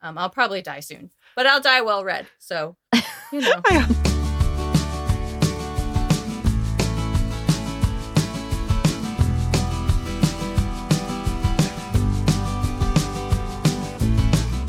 Um, I'll probably die soon, but I'll die well read. So, you know.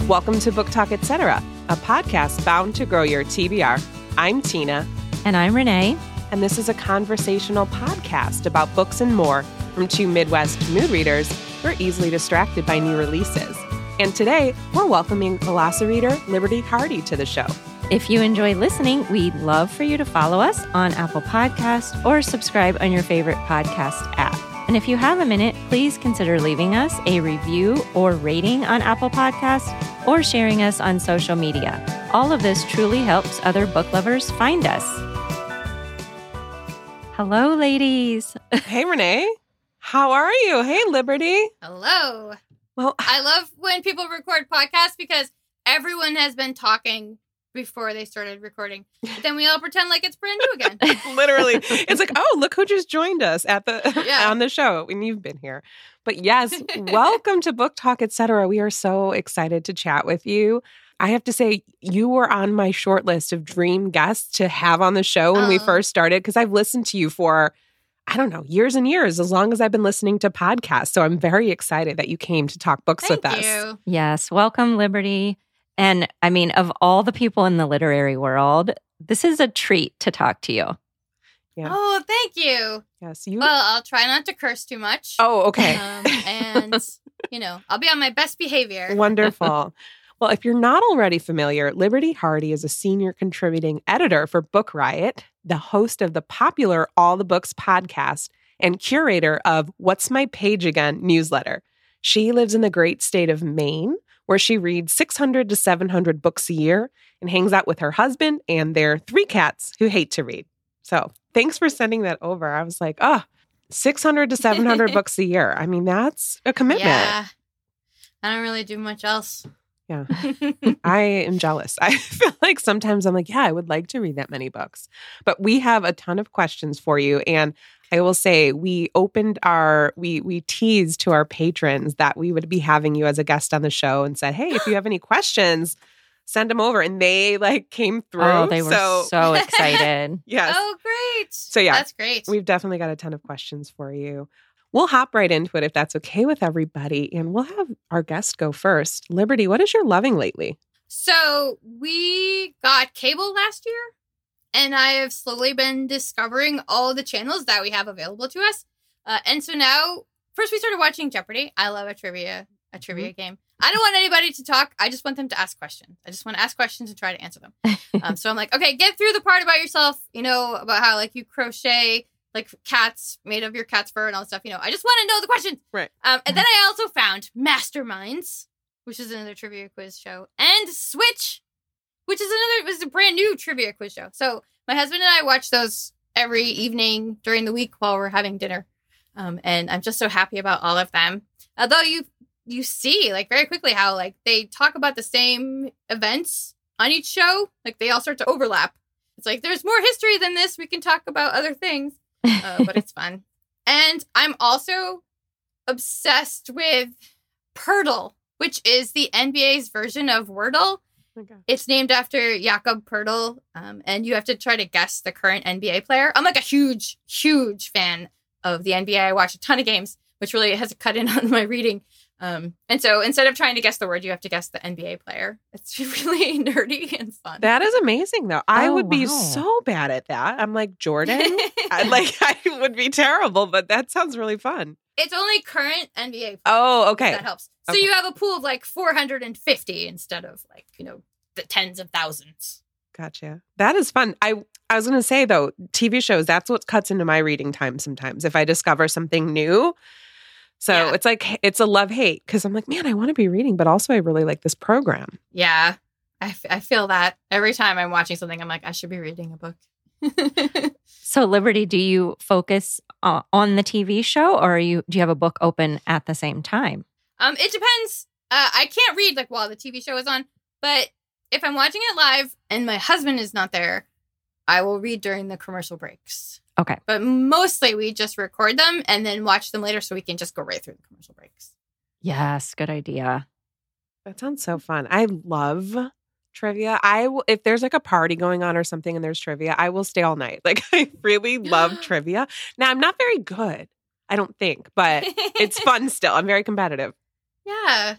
Welcome to Book Talk Etc., a podcast bound to grow your TBR. I'm Tina. And I'm Renee. And this is a conversational podcast about books and more from two Midwest mood readers who are easily distracted by new releases. And today, we're welcoming reader Liberty Hardy to the show. If you enjoy listening, we'd love for you to follow us on Apple Podcasts or subscribe on your favorite podcast app. And if you have a minute, please consider leaving us a review or rating on Apple Podcasts or sharing us on social media. All of this truly helps other book lovers find us. Hello, ladies. Hey, Renee. How are you? Hey, Liberty. Hello. Well, I love when people record podcasts because everyone has been talking before they started recording. But then we all pretend like it's brand new again. Literally. It's like, oh, look who just joined us at the Yeah. on the show. And you've been here. But yes, welcome to Book Talk, etc. We are so excited to chat with you. I have to say, you were on my short list of dream guests to have on the show when we Oh. first started because I've listened to you for, I don't know, years and years, as long as I've been listening to podcasts. So I'm very excited that you came to talk books Thank with us. Yes, welcome, Liberty. And I mean, of all the people in the literary world, this is a treat to talk to you. Yeah. Oh, thank you. Yes, you. Well, I'll try not to curse too much. oh, okay. Um, and, you know, I'll be on my best behavior. Wonderful. well, if you're not already familiar, Liberty Hardy is a senior contributing editor for Book Riot, the host of the popular All the Books podcast, and curator of What's My Page Again newsletter. She lives in the great state of Maine, where she reads 600 to 700 books a year and hangs out with her husband and their three cats who hate to read. So thanks for sending that over. I was like, ah, oh, 600 to 700 books a year. I mean, that's a commitment. Yeah. I don't really do much else. Yeah. I am jealous. I feel like sometimes I'm like, yeah, I would like to read that many books. But we have a ton of questions for you and I will say we opened our we we teased to our patrons that we would be having you as a guest on the show and said, "Hey, if you have any questions, send them over." And they like came oh, through. Oh, they were so, so, excited. yes. Oh, great. So, yeah. That's great. We've definitely got a ton of questions for you. We'll hop right into it if that's okay with everybody and we'll have our guest go first. Liberty, what is your loving lately? So we got cable last year, and I have slowly been discovering all the channels that we have available to us. Uh, and so now, first we started watching Jeopardy. I love a trivia a Mm-hmm. trivia game. I don't want anybody to talk. I just want them to ask questions. I just want to ask questions and try to answer them. Um, so I'm like, okay, get through the part about yourself. You know about how like you crochet like cats made of your cat's fur and all that stuff. You know, I just want to know the questions. Right. Um, and then I also found Masterminds, which is another trivia quiz show, and Switch, which is another was a brand new trivia quiz show. So my husband and I watch those every evening during the week while we're having dinner. Um, and I'm just so happy about all of them. Although you you see like very quickly how like they talk about the same events on each show, like they all start to overlap. It's like there's more history than this. We can talk about other things, uh, but it's fun. And I'm also obsessed with Purdle, which is the NBA's version of Wordle. It's named after Jakob Poeltl, um, and you have to try to guess the current NBA player. I'm like a huge, huge fan of the NBA. I watch a ton of games, which really has a cut in on my reading. Um, and so instead of trying to guess the word, you have to guess the NBA player. It's really nerdy and fun. That is amazing, though. I Oh, would be wow. so bad at that. I'm like Jordan. I, like I would be terrible, but that sounds really fun. it's only current NBA. Oh, okay. that helps. So Okay. you have a pool of like 450 instead of like you know the tens of thousands. Gotcha. That is fun. I I was going to say though, TV shows. That's what cuts into my reading time sometimes. If I discover something new, so Yeah. it's like it's a love hate because I'm like, man, I want to be reading, but also I really like this program. Yeah, I, f- I feel that every time I'm watching something, I'm like, I should be reading a book. So, Liberty, do you focus uh, on the TV show, or are you do you have a book open at the same time? um, it depends. Uh, I can't read like while the TV show is on, but if I'm watching it live and my husband is not there, I will read during the commercial breaks. Okay. But mostly we just record them and then watch them later so we can just go right through the commercial breaks. Yes, good idea. That sounds so fun. I love trivia. I will, if there's like a party going on or something and there's trivia, I will stay all night. Like I really love trivia. Now I'm not very good, I don't think, but it's fun still. I'm very competitive. Yeah.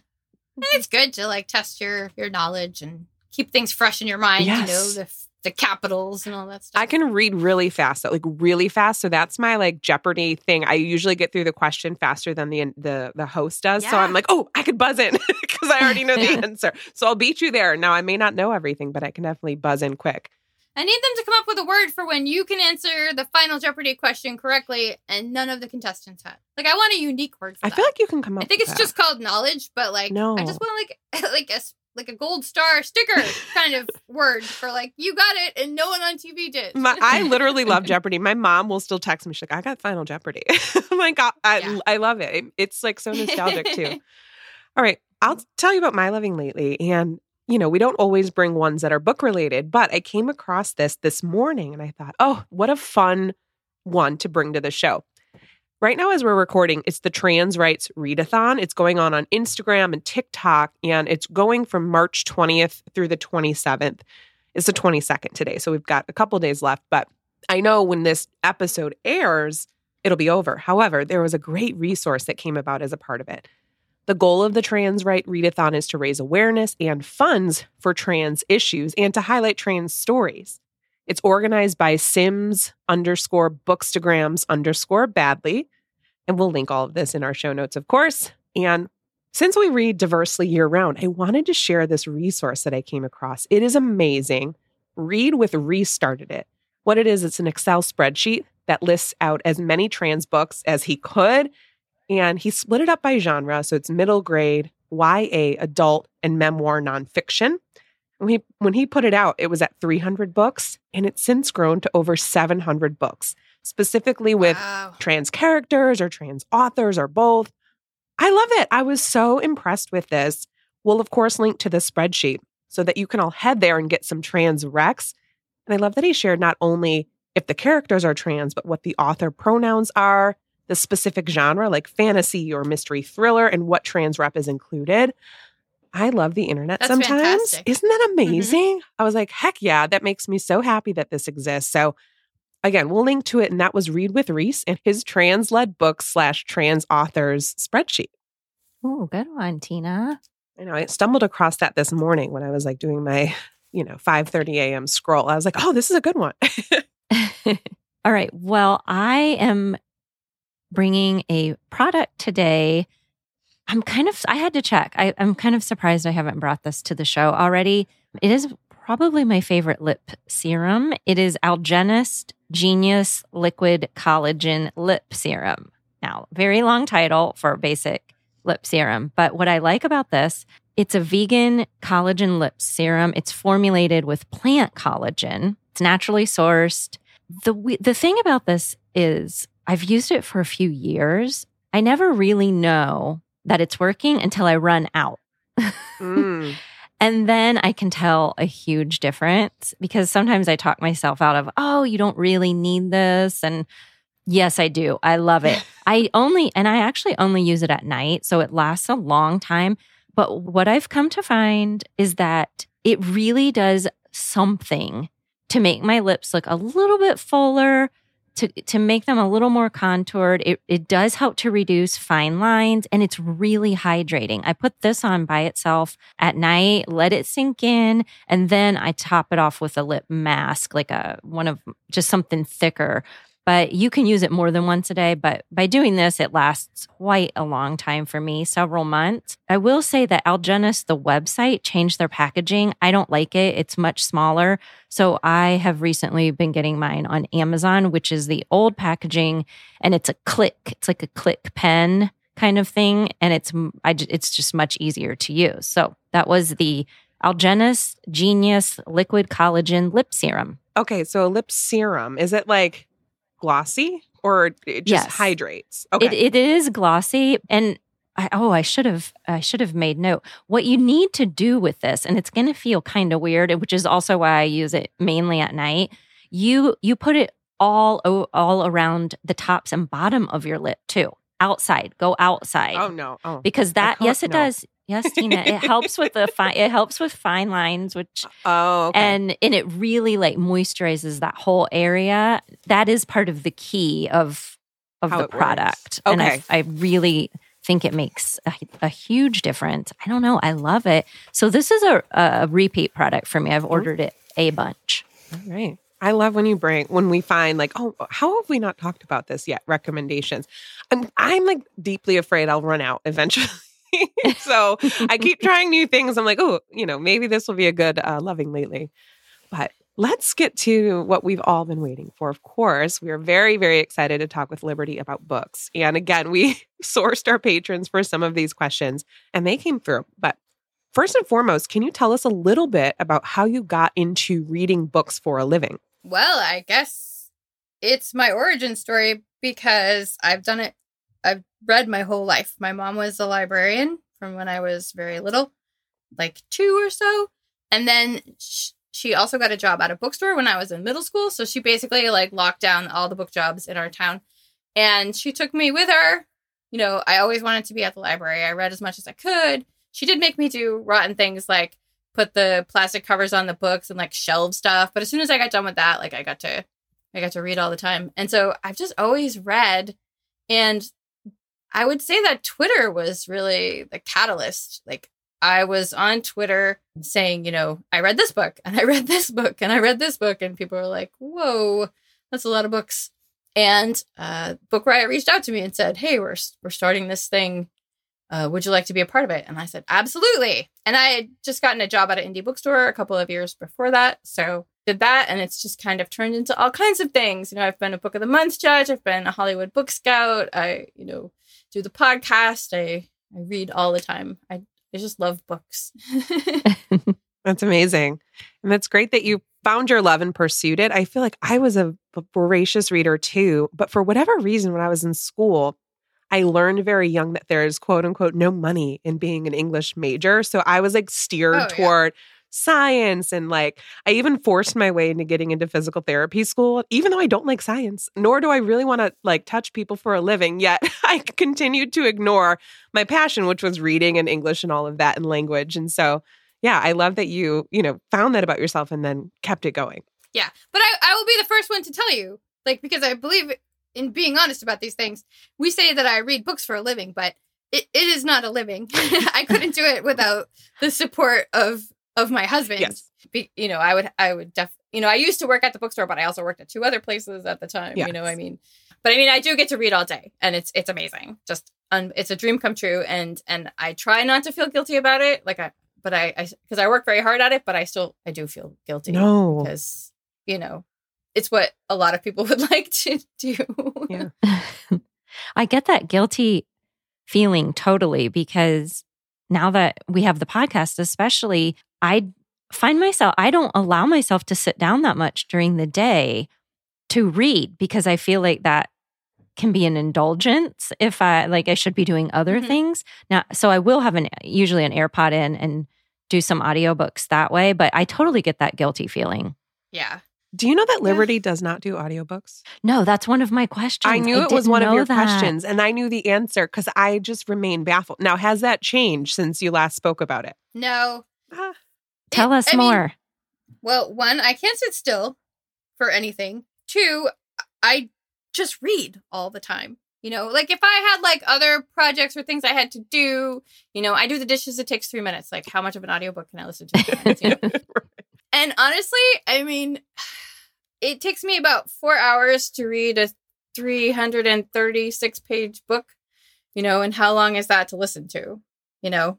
And it's mm-hmm. good to like test your your knowledge and keep things fresh in your mind, you know, Yes. the the capitals and all that stuff. I can read really fast, like really fast. So that's my like Jeopardy thing. I usually get through the question faster than the the the host does. So I'm like, oh, I could buzz in because I already know the answer. So I'll beat you there. Now I may not know everything, but I can definitely buzz in quick. I need them to come up with a word for when you can answer the final Jeopardy question correctly and none of the contestants had. Like I want a unique word for I that. feel like you can come up. I think it's that. just called knowledge, but like No. I just want like like a like a gold star sticker kind of word for like you got it and no one on TV did. My, I literally love Jeopardy. My mom will still text me. She's like, I got Final Jeopardy. I'm like, I, I, Yeah. I love it. It's like so nostalgic too. All right. I'll tell you about my living lately. And, you know, we don't always bring ones that are book related, but I came across this this morning and I thought, oh, what a fun one to bring to the show. Right now, as we're recording, it's the Trans Rights Readathon. It's going on on Instagram and TikTok, and it's going from March 20th through the 27th. It's the 22nd today. So we've got a couple days left, but I know when this episode airs, it'll be over. However, there was a great resource that came about as a part of it. The goal of the Trans Right Readathon is to raise awareness and funds for trans issues and to highlight trans stories. It's organized by Sims underscore bookstagrams underscore badly. And we'll link all of this in our show notes, of course. And since we read diversely year round, I wanted to share this resource that I came across. It is amazing. Read with Rhys started it. What it is, it's an Excel spreadsheet that lists out as many trans books as he could. And he split it up by genre. So it's middle grade, YA, adult, and memoir nonfiction. When he, when he put it out, it was at 300 books, and it's since grown to over 700 books, specifically with Wow. trans characters or trans authors or both. I love it. I was so impressed with this. We'll, of course, link to the spreadsheet so that you can all head there and get some trans recs. And I love that he shared not only if the characters are trans, but what the author pronouns are, the specific genre like fantasy or mystery thriller, and what trans rep is included. I love the internet That's sometimes. fantastic. Isn't that mm-hmm. amazing? I was like, heck yeah, that makes me so happy that this exists. So again, we'll link to it. And that was Read with Rhys and his trans led book slash trans authors spreadsheet. Oh, good one, Tina. I know I stumbled across that this morning when I was like doing my, you know, 5 30 a.m. scroll. I was like, oh, this is a good one. All right. Well, I am bringing a product today. I'm kind of, I had to check. I, I'm kind of surprised I haven't brought this to the show already. It is probably my favorite lip serum. It is Algenist Genius Liquid Collagen Lip Serum. Now, very long title for basic lip serum. But what I like about this, it's a vegan collagen lip serum. It's formulated with plant collagen. It's naturally sourced the the thing about this is I've used it for a few years. I never really know that it's working until I run out. Mm. And then I can tell a huge difference because sometimes I talk myself out of, oh, you don't really need this. And yes, I do. I love it. I only, and I actually only use it at night. So it lasts a long time. But what I've come to find is that it really does something to make my lips look a little bit fuller, to, to make them a little more contoured. It, it does help to reduce fine lines and it's really hydrating. I put this on by itself at night, let it sink in, and then I top it off with a lip mask, like a one of just something thicker. But you can use it more than once a day. But by doing this, it lasts quite a long time for me, several months. I will say that Algenist, the website, changed their packaging. I don't like it. It's much smaller. So I have recently been getting mine on Amazon, which is the old packaging, and it's a click. It's like a click pen kind of thing, and it's I, it's just much easier to use. So that was the Algenist Genius Liquid Collagen Lip Serum. Okay. So a lip serum, is it like glossy or it just Yes. hydrates? Okay. It, it is glossy and I, oh, I should have I should have made note. What you need to do with this, and it's going to feel kind of weird, which is also why I use it mainly at night. You you put it all all around the tops and bottom of your lip too. Outside, go outside oh, no. Oh, because that yes it no. does Yes, Tina. It helps with the fine. It helps with fine lines, which Oh, okay. and and it really like moisturizes that whole area. That is part of the key of of How the product, and Okay. I I really think it makes a, a huge difference. I don't know. I love it. So this is a a repeat product for me. I've Mm-hmm. ordered it a bunch. All right. I love when you bring when we find like, oh, how have we not talked about this yet? Recommendations. I'm I'm like deeply afraid I'll run out eventually. so I keep trying new things. I'm like, oh, you know, maybe this will be a good uh, loving lately. But let's get to what we've all been waiting for. Of course, we are very, very excited to talk with Liberty about books. And again, we sourced our patrons for some of these questions and they came through. But first and foremost, can you tell us a little bit about how you got into reading books for a living? Well, I guess it's my origin story because I've done it. I've read my whole life. My mom was a librarian from when I was very little, like two or so. And then sh- she also got a job at a bookstore when I was in middle school. So she basically like locked down all the book jobs in our town. And she took me with her. You know, I always wanted to be at the library. I read as much as I could. She did make me do rotten things like put the plastic covers on the books and like shelve stuff. But as soon as I got done with that, like I got to I got to read all the time. And so I've just always read and I would say that Twitter was really the catalyst. Like I was on Twitter saying, you know, I read this book and I read this book and I read this book and people were like, "Whoa, that's a lot of books." And uh Book Riot reached out to me and said, "Hey, we're we're starting this thing uh, would you like to be a part of it? And I said, absolutely. And I had just gotten a job at an indie bookstore a couple of years before that. So did that. And it's just kind of turned into all kinds of things. You know, I've been a book of the month judge. I've been a Hollywood book scout. I, you know, do the podcast. I, I read all the time. I, I just love books. That's amazing. And that's great that you found your love and pursued it. I feel like I was a voracious reader too, but for whatever reason, when I was in school, I learned very young that there is quote unquote no money in being an English major. So I was like steered Oh, yeah. Science and like I even forced my way into getting into physical therapy school, even though I don't like science, nor do I really want to like touch people for a living. Yet I continued to ignore my passion, which was reading and English and all of that and language. And so yeah, I love that you, you know, found that about yourself and then kept it going. Yeah, but I, I will be the first one to tell you, like, because I believe in being honest about these things. We say that I read books for a living, but it, it is not a living. I couldn't do it without the support of of my husband. Yes. Be, you know, I would I would def you know, I used to work at the bookstore, but I also worked at two other places at the time. You know, Yes. I mean, but I mean, I do get to read all day, and it's it's amazing. Just un, it's a dream come true, and and I try not to feel guilty about it. Like I, but I because I, work very hard at it, but I still I do feel guilty No. because you know it's what a lot of people would like to do. Yeah. I get that guilty feeling totally because now that we have the podcast, especially, I find myself, I don't allow myself to sit down that much during the day to read because I feel like that can be an indulgence if I like I should be doing other Mhm. things. Now, so I will have an usually an AirPod in and do some audiobooks that way, but I totally get that guilty feeling. yeah, Do you know that Yeah. Liberty does not do audiobooks? No, that's one of my questions. I knew it was one of your that. questions and I knew the answer because I just remain baffled. Now, has that changed since you last spoke about it? no. Ah, Tell It- us I mean, more. Well, one, I can't sit still for anything. Two, I just read all the time. You know, like if I had like other projects or things I had to do, you know, I do the dishes, it takes three minutes. Like, how much of an audiobook can I listen to? minutes, you know? and honestly, I mean, it takes me about four hours to read a 336 page book, you know, and how long is that to listen to, you know?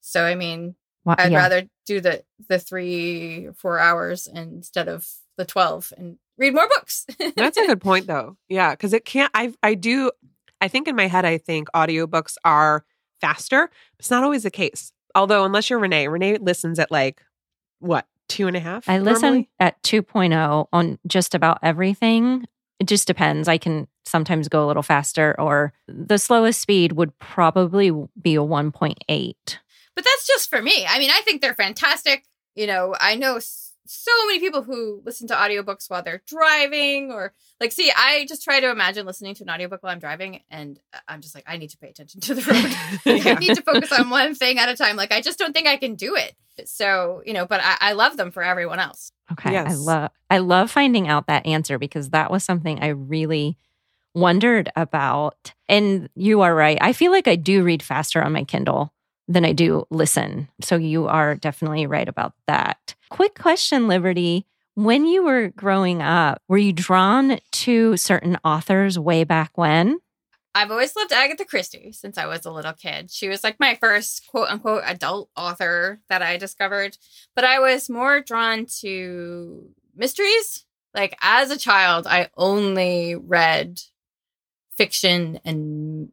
So, I mean, Wha- I'd yeah. rather do the the three or four hours instead of the twelve and read more books. That's a good point though. Yeah, because it can't I I do I think in my head I think audiobooks are faster. It's not always the case. Although unless you're Renee, Renee listens at like what, two and a half? I listen at 2.0 on just about everything. It just depends. I can sometimes go a little faster, or the slowest speed would probably be a 1.8. but that's just for me. I mean, I think they're fantastic. You know, I know so many people who listen to audiobooks while they're driving or like see i just try to imagine listening to an audiobook while i'm driving and uh, i'm just like i need to pay attention to the road i need to focus on one thing at a time like i just don't think i can do it so you know but i, I love them for everyone else Okay. I love I love finding out that answer because that was something I really wondered about. And you are right. I feel like I do read faster on my Kindle than I do listen. So you are definitely right about that. Quick question, Liberty. When you were growing up, were you drawn to certain authors way back when? I've always loved Agatha Christie since I was a little kid. She was like my first quote unquote adult author that I discovered, but I was more drawn to mysteries. Like as a child, I only read fiction and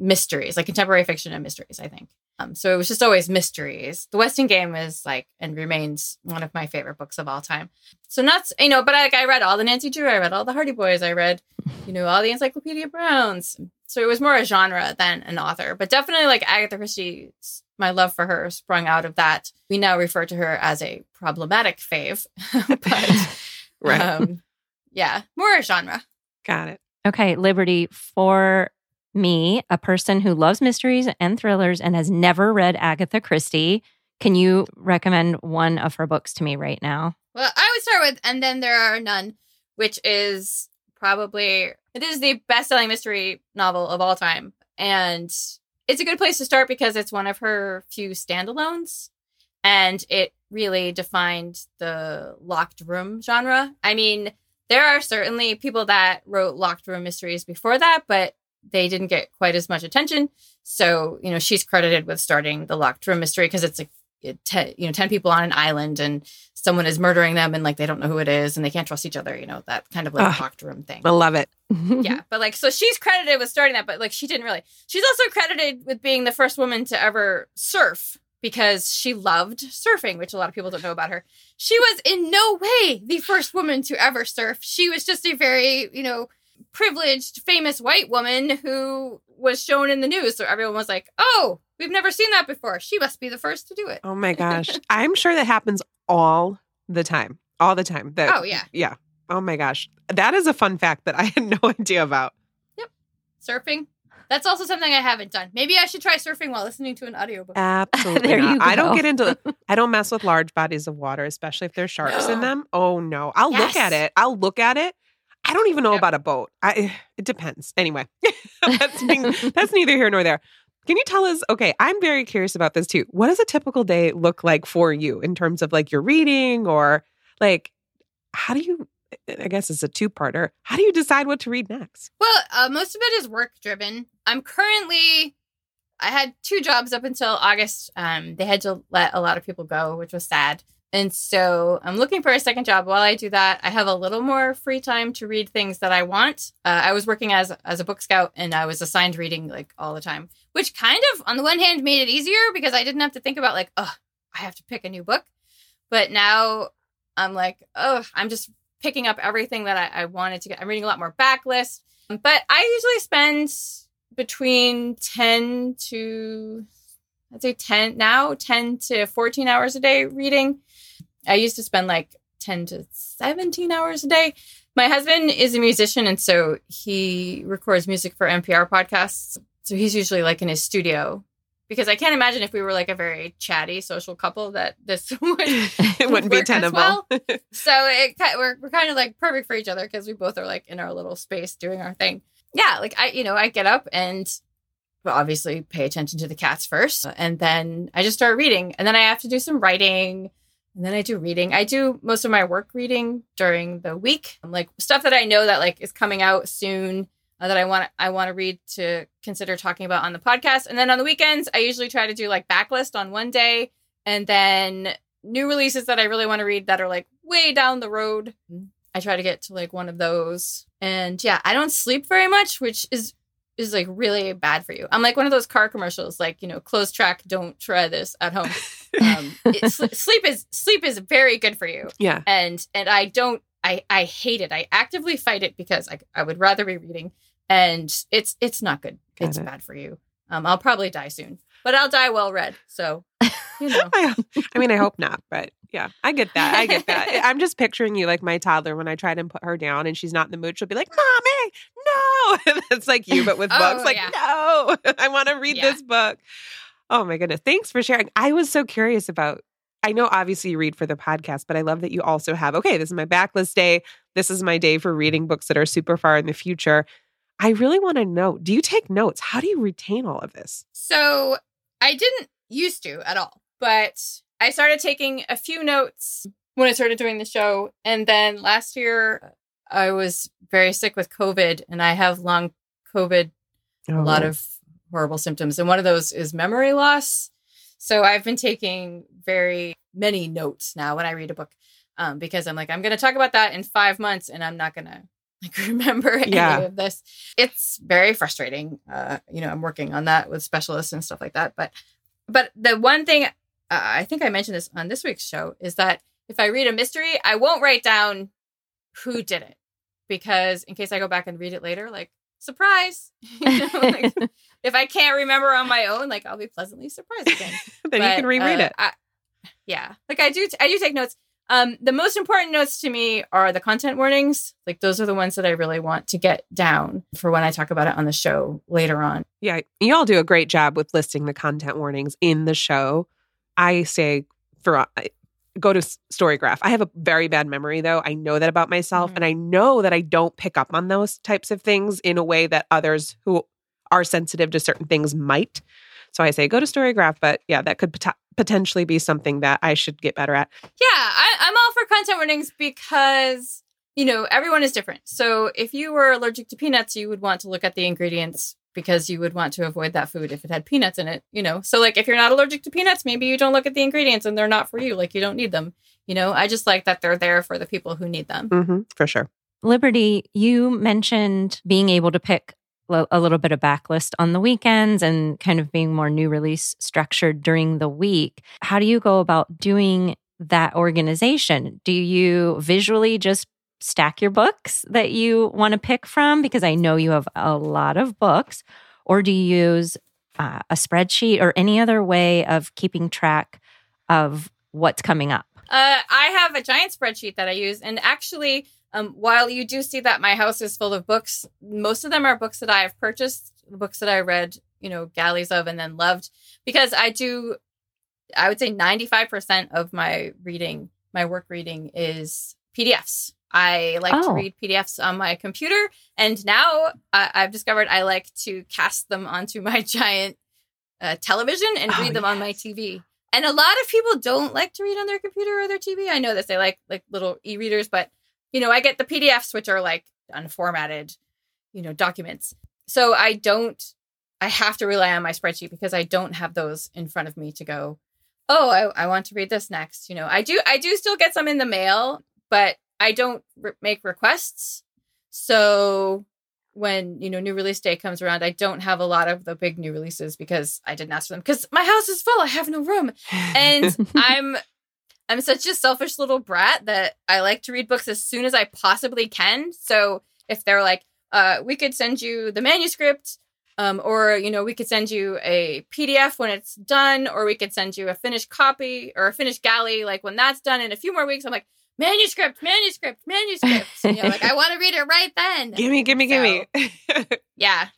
mysteries, like contemporary fiction and mysteries, I think. Um, so it was just always mysteries. The Westing Game is like and remains one of my favorite books of all time. So not you know, but I, like I read all the Nancy Drew, I read all the Hardy Boys, I read you know all the Encyclopedia Browns. So it was more a genre than an author, but definitely like Agatha Christie. My love for her sprung out of that. We now refer to her as a problematic fave, but right. um, yeah, more a genre. Got it. Okay, Liberty, for me, a person who loves mysteries and thrillers and has never read Agatha Christie, can you recommend one of her books to me right now? Well, I would start with And Then There Are None, which is probably it is the best-selling mystery novel of all time. And it's a good place to start because it's one of her few standalones and it really defined the locked room genre. I mean, there are certainly people that wrote locked room mysteries before that, but they didn't get quite as much attention. So, you know, she's credited with starting the locked room mystery because it's like it te- you know 10 people on an island and someone is murdering them and like they don't know who it is and they can't trust each other you know that kind of like Ugh. locked room thing I love it. yeah but like so she's credited with starting that but like she didn't really she's also credited with being the first woman to ever surf because she loved surfing which a lot of people don't know about her she was in no way the first woman to ever surf she was just a very you know privileged famous white woman who was shown in the news so everyone was like oh we've never seen that before she must be the first to do it Oh my gosh. I'm sure that happens all the time. All the time. That, Oh, yeah. Yeah. Oh my gosh. That is a fun fact that I had no idea about. Yep. Surfing that's also something i haven't done maybe i should try surfing while listening to an audiobook Absolutely. There not. you I don't get into I don't mess with large bodies of water, especially if there's sharks in them. Oh no. I'll look at it. I'll look at it. I don't even know about a boat. I it depends. Anyway. that's being, that's neither here nor there. Can you tell us okay, I'm very curious about this too. What does a typical day look like for you in terms of like your reading or like how do you I guess it's a two-parter. How do you decide what to read next? well uh, most of it is work driven i'm currently i had two jobs up until august um, they had to let a lot of people go which was sad and so i'm looking for a second job. While i do that i have a little more free time to read things that i want. Uh, i was working as as a book scout and i was assigned reading like all the time which kind of on the one hand made it easier because i didn't have to think about like oh i have to pick a new book. But now i'm like oh i'm just picking up everything that I, I wanted to get. I'm reading a lot more backlist. But i usually spend between 10 to i'd say 10 now 10 to 14 hours a day reading. I used to spend like 10 to 17 hours a day. My husband is a musician and so he records music for npr podcasts. So he's usually like in his studio. Because i can't imagine if we were like a very chatty social couple that this would it wouldn't be tenable. well. so it we're, we're kind of like perfect for each other because we both are like in our little space doing our thing. Yeah like i you know i get up and well, obviously pay attention to the cats first. And then i just start reading. And then i have to do some writing. And then i do reading. I do most of my work reading during the week. Like stuff that i know that like is coming out soon uh, that i want i want to read to consider talking about on the podcast. And then on the weekends i usually try to do like backlist on one day. And then new releases that i really want to read that are like way down the road I try to get to like one of those. And yeah, I don't sleep very much, which is is like really bad for you. I'm like one of those car commercials, like you know, close track, don't try this at home. Um, it, sleep is sleep is very good for you, yeah. and and I don't, I I hate it. I actively fight it because I I would rather be reading, and it's it's not good. Got it's it. bad for you. Um, I'll probably die soon, but I'll die well read. So you know. I, I mean, I hope not, but yeah, I get that. I get that. I'm just picturing you like my toddler when I try to put her down and she's not in the mood. She'll be like, "Mommy, no!" It's like you, but with Oh, books. Like, yeah. no, I want to read Yeah. this book. Oh my goodness! Thanks for sharing. I was so curious about. I know obviously you read for the podcast, but I love that you also have. Okay, this is my backlist day. This is my day for reading books that are super far in the future. I really want to know. Do you take notes? How do you retain all of this? So I didn't used to at all, but I started taking a few notes when I started doing the show. And then last year, I was very sick with COVID and I have long COVID, a lot Oh. of horrible symptoms. And one of those is memory loss. So I've been taking very many notes now when I read a book um, because I'm like, I'm going to talk about that in five months and I'm not going to like remember Yeah. any of this. It's very frustrating. Uh, you know, I'm working on that with specialists and stuff like that. But, but the one thing uh, I think I mentioned this on this week's show is that if I read a mystery, I won't write down who did it because in case I go back and read it later, like surprise, you know, like, if I can't remember on my own, like I'll be pleasantly surprised again. then you can reread uh, it. I, yeah, like I do. I do take notes. Um, the most important notes to me are the content warnings. Like those are the ones that I really want to get down for when I talk about it on the show later on. Yeah, you all do a great job with listing the content warnings in the show. I say for uh, go to Storygraph. I have a very bad memory though. I know that about myself Mhm. and I know that I don't pick up on those types of things in a way that others who are sensitive to certain things might. So I say go to Storygraph, but yeah, that could pot- potentially be something that I should get better at. Yeah, I, I'm all for content warnings because you know everyone is different. So if you were allergic to peanuts, you would want to look at the ingredients because you would want to avoid that food if it had peanuts in it. You know, so like if you're not allergic to peanuts, maybe you don't look at the ingredients and they're not for you. Like you don't need them. You know, I just like that they're there for the people who need them. hmm for sure. Liberty, you mentioned being able to pick lo- a little bit of backlist on the weekends and kind of being more new release structured during the week. How do you go about doing that organization? Do you visually just stack your books that you want to pick from? Because I know you have a lot of books. Or do you use uh, a spreadsheet or any other way of keeping track of what's coming up? Uh, I have a giant spreadsheet that I use, and actually, um, while you do see that my house is full of books, most of them are books that I have purchased, books that I read, you know, galleys of, and then loved, because I do. I would say ninety five percent of my reading, my work reading, is PDFs. I like to Oh. read PDFs on my computer, and now I I've discovered I like to cast them onto my giant uh, television and Oh, read them on my. TV. And a lot of people don't like to read on their computer or their TV. I know this. They like like little e-readers, but you know, I get the PDFs, which are like unformatted, you know, documents. So I don't. I have to rely on my spreadsheet because I don't have those in front of me to go. Oh, I, I want to read this next. You know, I do. I do still get some in the mail, but I don't re- make requests. So when you know new release day comes around, I don't have a lot of the big new releases because I didn't ask for them because my house is full. I have no room and I'm I'm such a selfish little brat that I like to read books as soon as I possibly can. So if they're like, uh, we could send you the manuscript, um, or you know, we could send you a PDF when it's done, or we could send you a finished copy or a finished galley, like when that's done in a few more weeks. I'm like, manuscript, manuscript, manuscript. you know, like I want to read it right then. gimme, gimme, gimme. Yeah.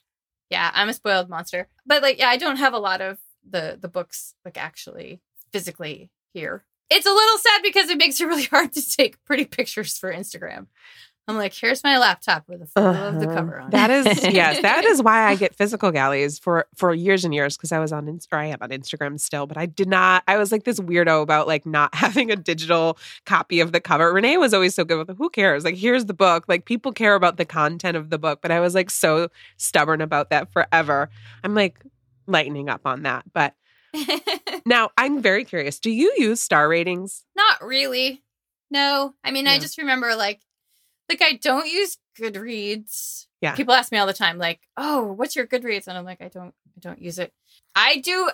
Yeah, I'm a spoiled monster. But like yeah, I don't have a lot of the the books like actually physically here. It's a little sad because it makes it really hard to take pretty pictures for Instagram. I'm like, here's my laptop with a photo of the Uh-huh. cover on. That is yes, that is why I get physical galleys for for years and years because I was on or I am on Instagram still, but I did not. I was like this weirdo about like not having a digital copy of the cover. Renee was always so good with who cares? Like here's the book. Like people care about the content of the book, but I was like so stubborn about that forever. I'm like lightening up on that, but now I'm very curious. Do you use star ratings? Not really. No. I mean, I just remember like like I don't use Goodreads. Yeah. People ask me all the time, like, oh, what's your Goodreads? And I'm like, I don't I don't use it. I do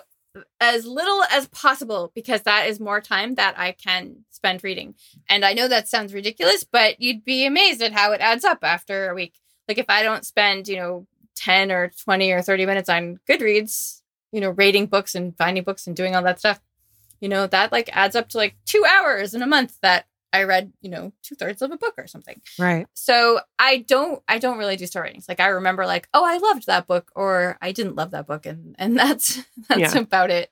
as little as possible because that is more time that I can spend reading. And I know that sounds ridiculous, but you'd be amazed at how it adds up after a week. Like if I don't spend, you know, 10 or 20 or 30 minutes on Goodreads, you know, rating books and finding books and doing all that stuff, you know, that like adds up to like two hours in a month that I read, you know, two thirds of a book or something. Right. So I don't I don't really do star ratings. Like I remember like, oh, I loved that book or I didn't love that book and and that's that's Yeah. about it.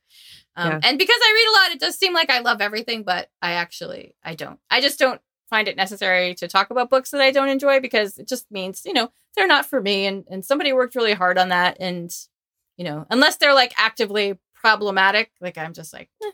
Um, Yeah. and because I read a lot, it does seem like I love everything, but I actually I don't. I just don't find it necessary to talk about books that I don't enjoy because it just means, you know, they're not for me and and somebody worked really hard on that and you know, unless they're like actively problematic, like I'm just like, eh,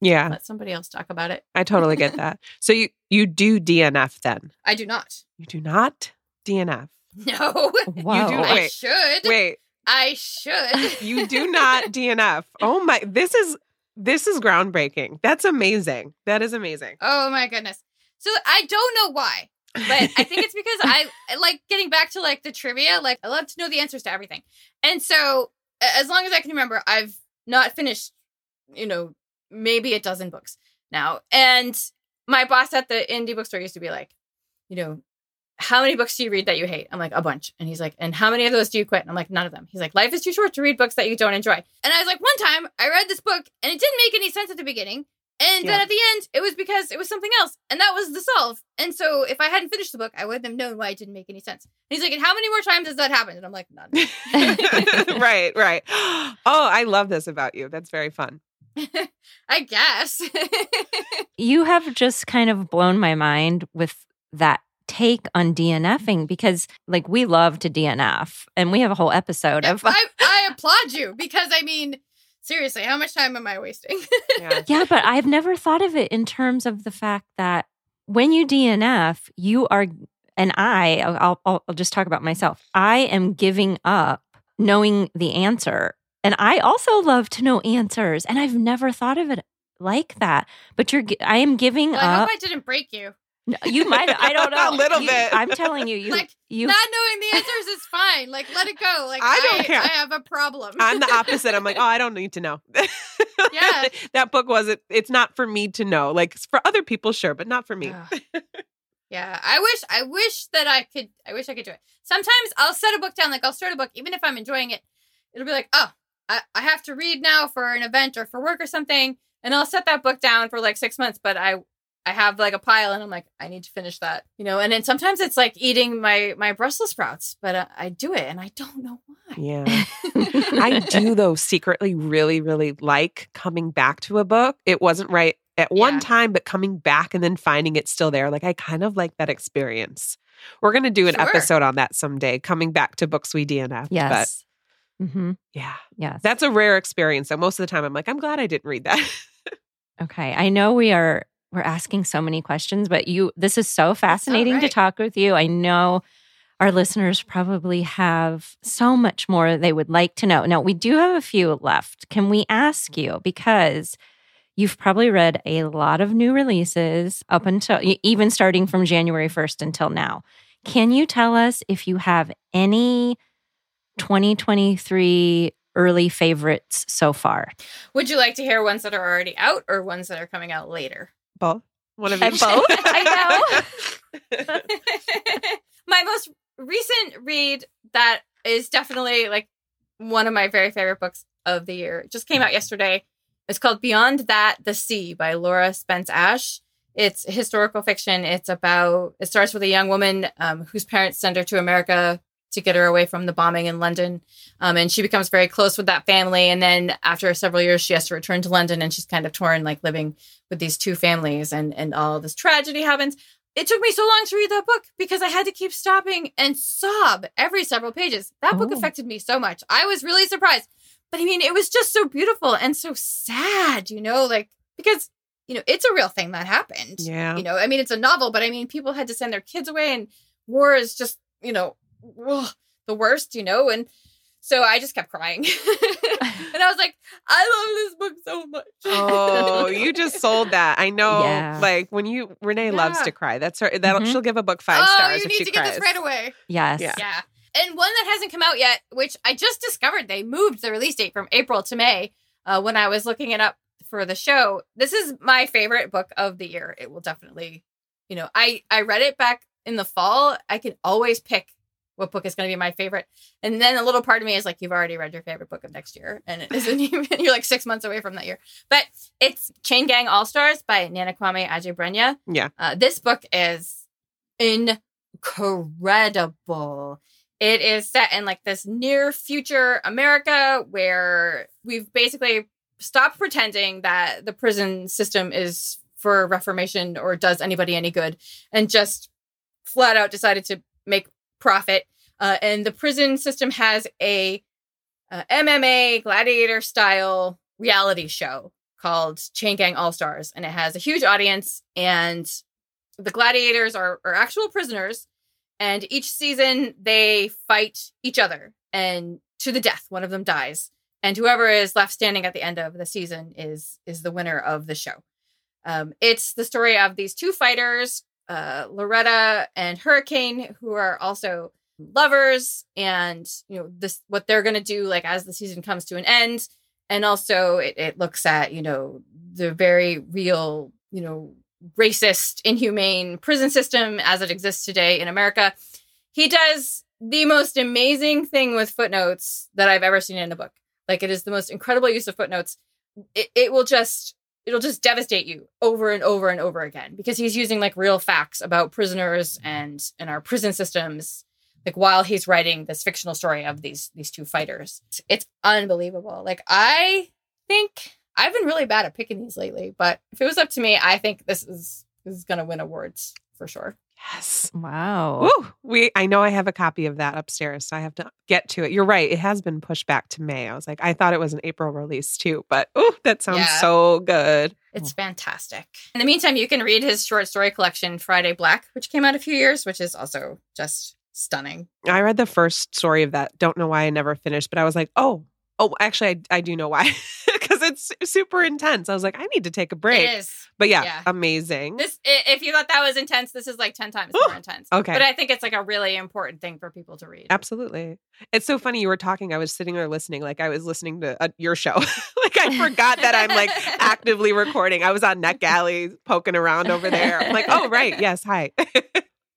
Yeah, let somebody else talk about it. I totally get that. So you you do DNF then? I do not. You do not DNF. No. Whoa. I Wait, should. Wait, I should. you do not DNF. Oh my, this is this is groundbreaking. That's amazing. That is amazing. Oh my goodness. So I don't know why, but I think it's because I, I like getting back to like the trivia. Like I love to know the answers to everything, and so as long as I can remember, I've not finished, you know, maybe a dozen books now. And my boss at the indie bookstore used to be like, you know, how many books do you read that you hate? I'm like, a bunch. And he's like, and how many of those do you quit? And I'm like, none of them. He's like, life is too short to read books that you don't enjoy. And I was like, one time I read this book and it didn't make any sense at the beginning. And then at the end, it was because it was something else. And that was the solve. And so if I hadn't finished the book, I wouldn't have known why it didn't make any sense. And he's like, and how many more times has that happened? And I'm like, none. right, right. Oh, I love this about you. That's very fun. I guess. you have just kind of blown my mind with that take on DNFing because like we love to DNF and we have a whole episode of I, I applaud you because I mean, seriously, how much time am I wasting? Yeah. Yeah, but I've never thought of it in terms of the fact that when you DNF, you are, and I, I'll, I'll, I'll just talk about myself. I am giving up knowing the answer. And I also love to know answers. And I've never thought of it like that. But you're, I am giving Well, I up. hope I didn't break you. No, you might, I don't know. A little You- bit. I'm telling you, you, Like, you, Not knowing the answers is fine. Like, let it go. Like, I don't care. I have a problem. I'm the opposite. I'm like, oh, I don't need to know. Yeah. that book wasn't. It's not for me to know. Like for other people, sure, but not for me. Ugh. yeah, I wish I wish that I could I wish I could do it. Sometimes I'll set a book down, like I'll start a book, even if I'm enjoying it, it'll be like, oh, I, I have to read now for an event or for work or something, and I'll set that book down for like six months, but I I have like a pile and I'm like, I need to finish that. You know, and then sometimes it's like eating my my Brussels sprouts, but uh, I do it and I don't know why. Yeah. I do though secretly really really like coming back to a book. It wasn't right at one Yeah. time but coming back and then finding it still there. Like I kind of like that experience. We're going to do an Sure. episode on that someday coming back to books we DNF. yes. hmm But yeah. Yes. That's a rare experience. So most of the time I'm like I'm glad I didn't read that. Okay. I know we are we're asking so many questions, but you this is so fascinating to talk with you. I know our listeners probably have so much more they would like to know. Now, we do have a few left. Can we ask you because you've probably read a lot of new releases up until even starting from January 1st until now. Can you tell us if you have any 2023 early favorites so far? Would you like to hear ones that are already out or ones that are coming out later? both. One of And each. both, I know. my most recent read that is definitely like one of my very favorite books of the year. It just came out yesterday. It's called Beyond That the Sea by Laura Spence Ash. It's historical fiction. It's about, it starts with a young woman um, whose parents send her to America to get her away from the bombing in London. Um, and she becomes very close with that family. And then after several years, she has to return to London and she's kind of torn, like living with these two families and, and all this tragedy happens it took me so long to read that book because I had to keep stopping and sob every several pages. That book Oh. affected me so much. I was really surprised. But I mean, it was just so beautiful and so sad, you know, like because, you know, it's a real thing that happened. Yeah. You know, I mean, it's a novel, but I mean, people had to send their kids away and war is just, you know, ugh, the worst, you know, and so I just kept crying. and I was like, I love this book so much. Oh, you just sold that. I know. Yeah. Like when you Renee loves to cry. That's her. That'll Mhm. she'll give a book five oh, stars you if need she to cries. get this right away. Yes. Yeah. Yeah. And one that hasn't come out yet, which I just discovered they moved the release date from April to May uh, when I was looking it up for the show. This is my favorite book of the year. It will definitely, you know, I I read it back in the fall. I can always pick what book is going to be my favorite. And then a little part of me is like, you've already read your favorite book of next year, and it isn't even. You're like six months away from that year. But it's Chain Gang All Stars by Nana Kwame Adjei-Brenyah. Yeah. Uh, this book is incredible. It is set in like this near future America where we've basically stopped pretending that the prison system is for reformation or does anybody any good and just flat out decided to make profit. Uh, and the prison system has a uh, MMA gladiator style reality show called Chain Gang All Stars, and it has a huge audience. And the gladiators are, are actual prisoners, and each season they fight each other and to the death. One of them dies, and whoever is left standing at the end of the season is is the winner of the show. Um, it's the story of these two fighters, uh, Loretta and Hurricane, who are also lovers, and you know this what they're gonna do like as the season comes to an end. And also, it, it looks at you know the very real you know racist, inhumane prison system as it exists today in America. He does the most amazing thing with footnotes that I've ever seen in a book. Like it is the most incredible use of footnotes. It, it will just it'll just devastate you over and over and over again because he's using like real facts about prisoners mm-hmm. and and our prison systems like while he's writing this fictional story of these these two fighters. It's, unbelievable. Like i think i've been really bad at picking these lately but if it was up to me i think this is this is gonna win awards for sure Yes. Wow. Woo! We I know I have a copy of that upstairs, so I have to get to it. You're right; it has been pushed back to May. I was like, I thought it was an April release too, but oh, that sounds Yeah. so good. It's fantastic. In the meantime, you can read his short story collection, Friday Black, which came out a few years, which is also just stunning. I read the first story of that. Don't know why I never finished, but I was like, oh, oh, actually, I, I do know why because it's super intense. I was like, I need to take a break. It is. But yeah, yeah. amazing. This, if you thought that was intense, this is like 10 times more intense. Okay. But I think it's like a really important thing for people to read. Absolutely. It's so funny you were talking. I was sitting there listening, like I was listening to uh, your show. like I forgot that I'm like actively recording. I was on NetGalley poking around over there. I'm like, oh, right. Yes. Hi.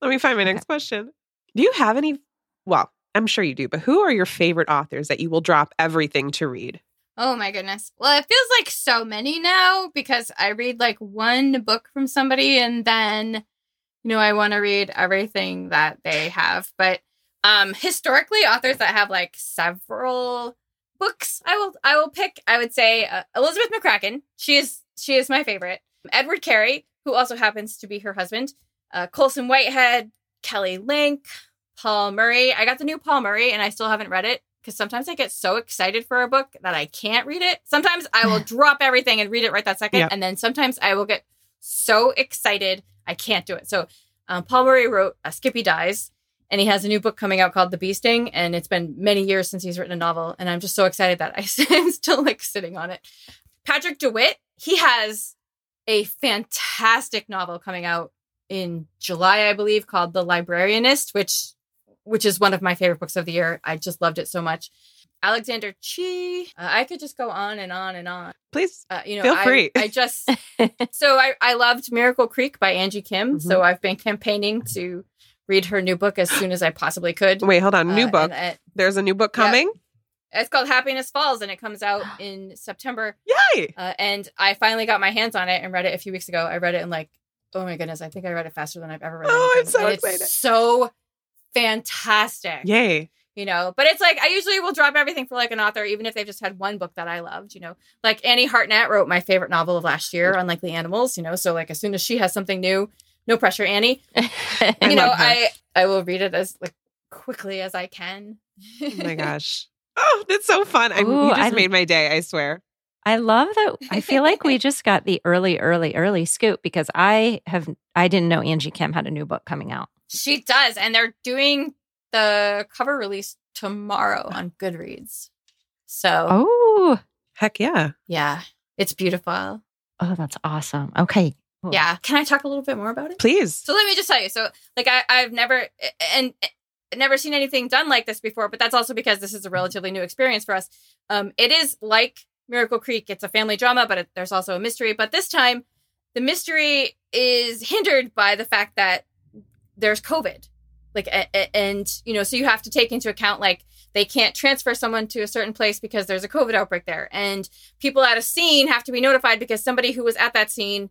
Let me find my next question. Do you have any? Well, I'm sure you do, but who are your favorite authors that you will drop everything to read? Oh my goodness. Well, it feels like so many now because I read like one book from somebody and then, you know, I want to read everything that they have. But um historically, authors that have like several books, I will I will pick. I would say uh, Elizabeth McCracken. She is she is my favorite. Edward Carey, who also happens to be her husband. Uh, Colson Whitehead, Kelly Link, Paul Murray. I got the new Paul Murray and I still haven't read it because sometimes I get so excited for a book that I can't read it. Sometimes I will drop everything and read it right that second. Yep. And then sometimes I will get so excited I can't do it. So um, Paul Murray wrote uh, Skippy Dies and he has a new book coming out called The Bee Sting. And it's been many years since he's written a novel. And I'm just so excited that I, am still like sitting on it. Patrick DeWitt, he has a fantastic novel coming out in July, I believe, called The Librarianist, which which is one of my favorite books of the year. I just loved it so much. Alexander Chee. Uh, I could just go on and on and on. Please. Uh, you know, Feel I, free. I just so I I loved Miracle Creek by Angie Kim. Mm-hmm. So I've been campaigning to read her new book as soon as I possibly could. Wait, hold on. New Uh, book. and, uh, There's a new book yeah. coming. it's called Happiness Falls, and it comes out in September. Yay. Uh, and I finally got my hands on it and read it a few weeks ago. I read it in like, oh my goodness, I think I read it faster than I've ever read. Oh, I'm so And excited. It's so fantastic. Yay. You know, but it's like I usually will drop everything for like an author, even if they've just had one book that I loved. You know, like Annie Hartnett wrote my favorite novel of last year, Unlikely Animals. You know, so like as soon as she has something new, no pressure, Annie. I you know. I I will read it as like quickly as I can. Oh my gosh. Oh, that's so fun. I, Ooh, you just I- made my day, I swear. I love that. I feel like we just got the early, early, early scoop because I have I didn't know Angie Kim had a new book coming out. She does, and they're doing the cover release tomorrow on Goodreads. So Oh, Heck yeah. yeah, it's beautiful. oh, that's awesome. Okay, cool. Yeah, can I talk a little bit more about it? Please. So let me just tell you. So like I, I've never and never seen anything done like this before, but that's also because this is a relatively new experience for us. Um, it is like Miracle Creek. It's a family drama, but it, there's also a mystery. But this time, the mystery is hindered by the fact that there's COVID. like a, a- and you know so you have to take into account like they can't transfer someone to a certain place because there's a covid outbreak there. And people at a scene have to be notified because somebody who was at that scene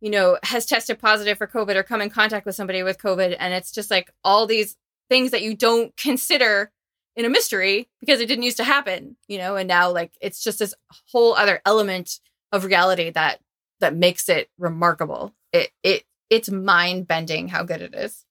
you know has tested positive for covid or come in contact with somebody with covid. And it's just like all these things that you don't consider in a mystery because it didn't used to happen you know? And now like it's just this whole other element of reality that that makes it remarkable. It it it's mind bending how good it is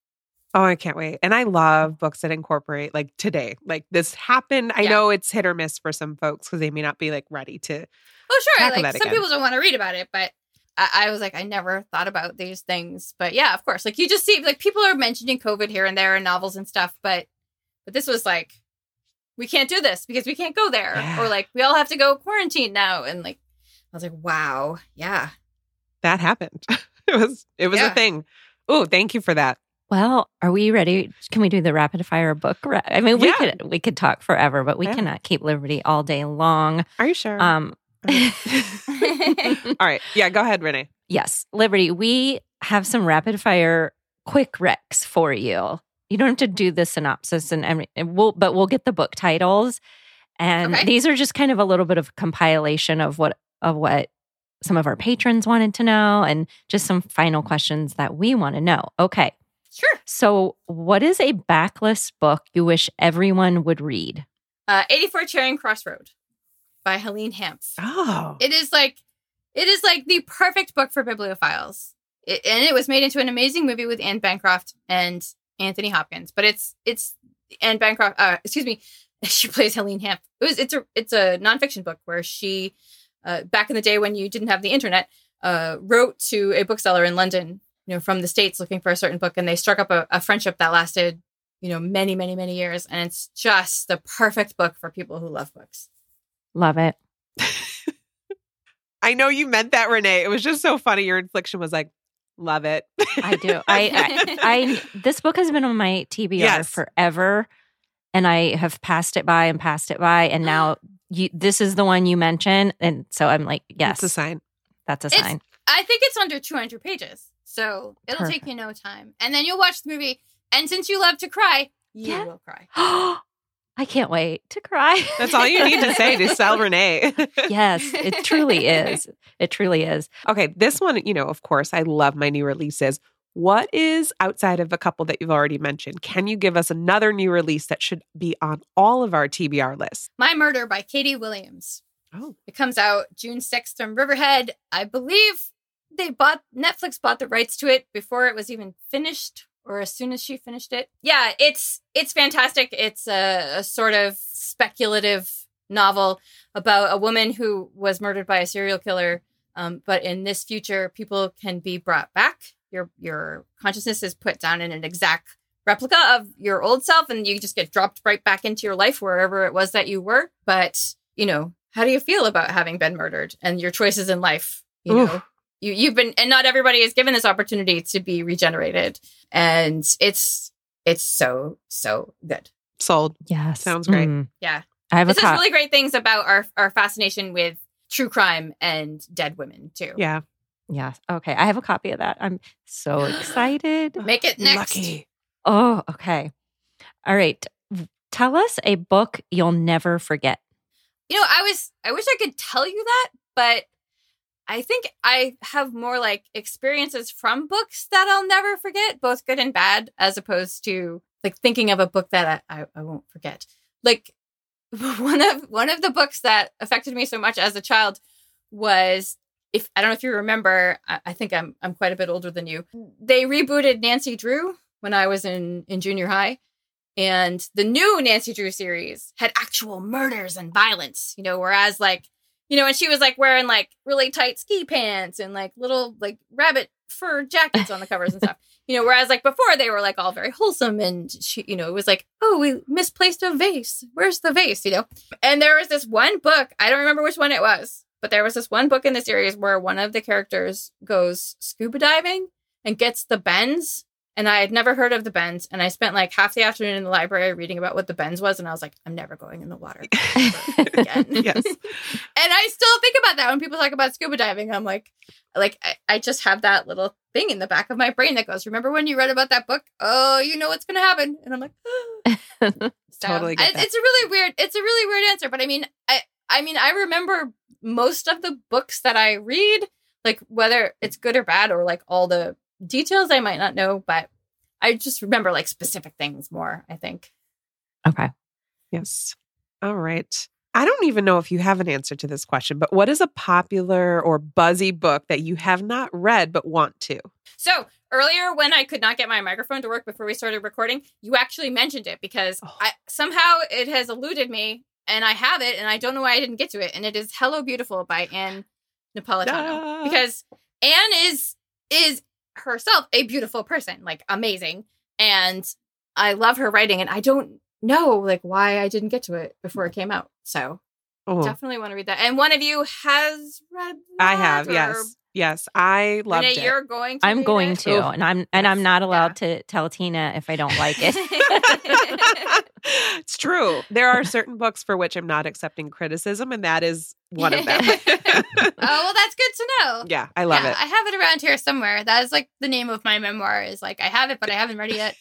Oh, I can't wait. And I love books that incorporate like today. Like this happened. I Yeah. know it's hit or miss for some folks because they may not be like ready to. Oh, sure. Like some again. people don't want to read about it, but I, I was like, I never thought about these things. But yeah, of course. Like you just see, like people are mentioning COVID here and there in novels and stuff, but but this was like, we can't do this because we can't go there, Yeah. or like we all have to go quarantine now, and like I was like, wow, yeah, That happened. it was it was a thing. Oh, thank you for that. Well, are we ready? Can we do the rapid fire book? ra- I mean, we Yeah. could we could talk forever, but we Yeah. cannot keep Liberty all day long. Are you sure? Um, All right. Yeah, go ahead, Renee. yes, Liberty. We have some rapid fire quick recs for you. You don't have to do the synopsis and, and we'll, but we'll get the book titles. And Okay. these are just kind of a little bit of compilation of what of what some of our patrons wanted to know, and just some final questions that we want to know. Okay. Sure. So, what is a backlist book you wish everyone would read? Uh, 84 Charing Cross Road by Helene Hanff. Oh. It is like it is like the perfect book for bibliophiles. It, and it was made into an amazing movie with Anne Bancroft and Anthony Hopkins. But it's it's Anne Bancroft. Uh, excuse me, she plays Helene Hanff. It was it's a it's a nonfiction book where she, uh, back in the day when you didn't have the internet, uh, wrote to a bookseller in London, you know, from the states looking for a certain book, and they struck up a, a friendship that lasted, you know, many many many years. And it's just the perfect book for people who love books. Love it. I know you meant that, Renee. It was just so funny. Your infliction was like, love it. I do. I, I, I, this book has been on my TBR Yes. forever, and I have passed it by and passed it by, and now you, this is the one you mentioned, and so I'm like, yes, It's a sign. that's a It's- sign. I think it's under 200 pages. So it'll take you no time. And then you'll watch the movie. And since you love to cry, you Yeah. will cry. I can't wait to cry. That's all you need to say to sell Renee. yes, it truly is. It truly is. Okay, this one, you know, of course, I love my new releases. What is outside of a couple that you've already mentioned? Can you give us another new release that should be on all of our TBR lists? My Murder by Katie Williams. Oh, It comes out June 6th from Riverhead. I believe they bought Netflix bought the rights to it before it was even finished or as soon as she finished it. Yeah, it's it's fantastic. It's a, a sort of speculative novel about a woman who was murdered by a serial killer. Um, but in this future, people can be brought back. Your your consciousness is put down in an exact replica of your old self, and you just get dropped right back into your life wherever it was that you were. But you know, how do you feel about having been murdered and your choices in life? You Oof. know, you you've been, and not everybody is given this opportunity to be regenerated, and it's it's so so good. sold. Yes, Sounds great. Mm. Yeah. I have a This is cop- really great things about our our fascination with true crime and dead women too. Yeah. Yeah. Okay. I have a copy of that. I'm so excited. Make it next. Lucky. Oh, okay. All right. Tell us a book you'll never forget. You know, I was I wish I could tell you that, but I think I have more like experiences from books that I'll never forget, both good and bad, as opposed to like thinking of a book that I, I, won't forget. Like one of one of the books that affected me so much as a child was if I don't know if you remember, I, I think I'm I'm quite a bit older than you. They rebooted Nancy Drew when I was in in junior high. And the new Nancy Drew series had actual murders and violence, you know, whereas like, you know, and she was like wearing like really tight ski pants and like little like rabbit fur jackets on the covers and stuff. You know, whereas like before they were like all very wholesome and she, you know, it was like, oh, we misplaced a vase. Where's the vase? You know? And there was this one book, I don't remember which one it was, but there was this one book in the series where one of the characters goes scuba diving and gets the bends and I had never heard of the bends. And I spent like half the afternoon in the library reading about what the bends was. And I was like, I'm never going in the water again. Yes. and I still think about that when people talk about scuba diving. I'm like, like I, I just have that little thing in the back of my brain that goes, "Remember when you read about that book? Oh, you know what's going to happen." And I'm like, So, Totally I-. It's a really weird. It's a really weird answer, but I mean, I I mean, I remember most of the books that I read, like whether it's good or bad, or like all the details I might not know, but I just remember like specific things more. I think. Okay. Yes. All right. I don't even know if you have an answer to this question, but what is a popular or buzzy book that you have not read but want to? So earlier, when I could not get my microphone to work before we started recording, you actually mentioned it because Oh. I somehow it has eluded me, and I have it, and I don't know why I didn't get to it. And it is "Hello Beautiful" by Anne Napolitano Ah. because Anne is is herself a beautiful person, like amazing, and I love her writing, and I don't know like why I didn't get to it before it came out. So Oh, definitely want to read that. And one of you has read. I have. or- Yes. Yes. I loved Renee, it. you're going. to I'm going it? to, Oof. and I'm and I'm not allowed to tell Tina if I don't like it. it's true. There are certain books for which I'm not accepting criticism, and that is one of them. Oh well, that's good to know. yeah, I love yeah, I have it around here somewhere. That is like the name of my memoir. Is like I have it, but I haven't read it yet,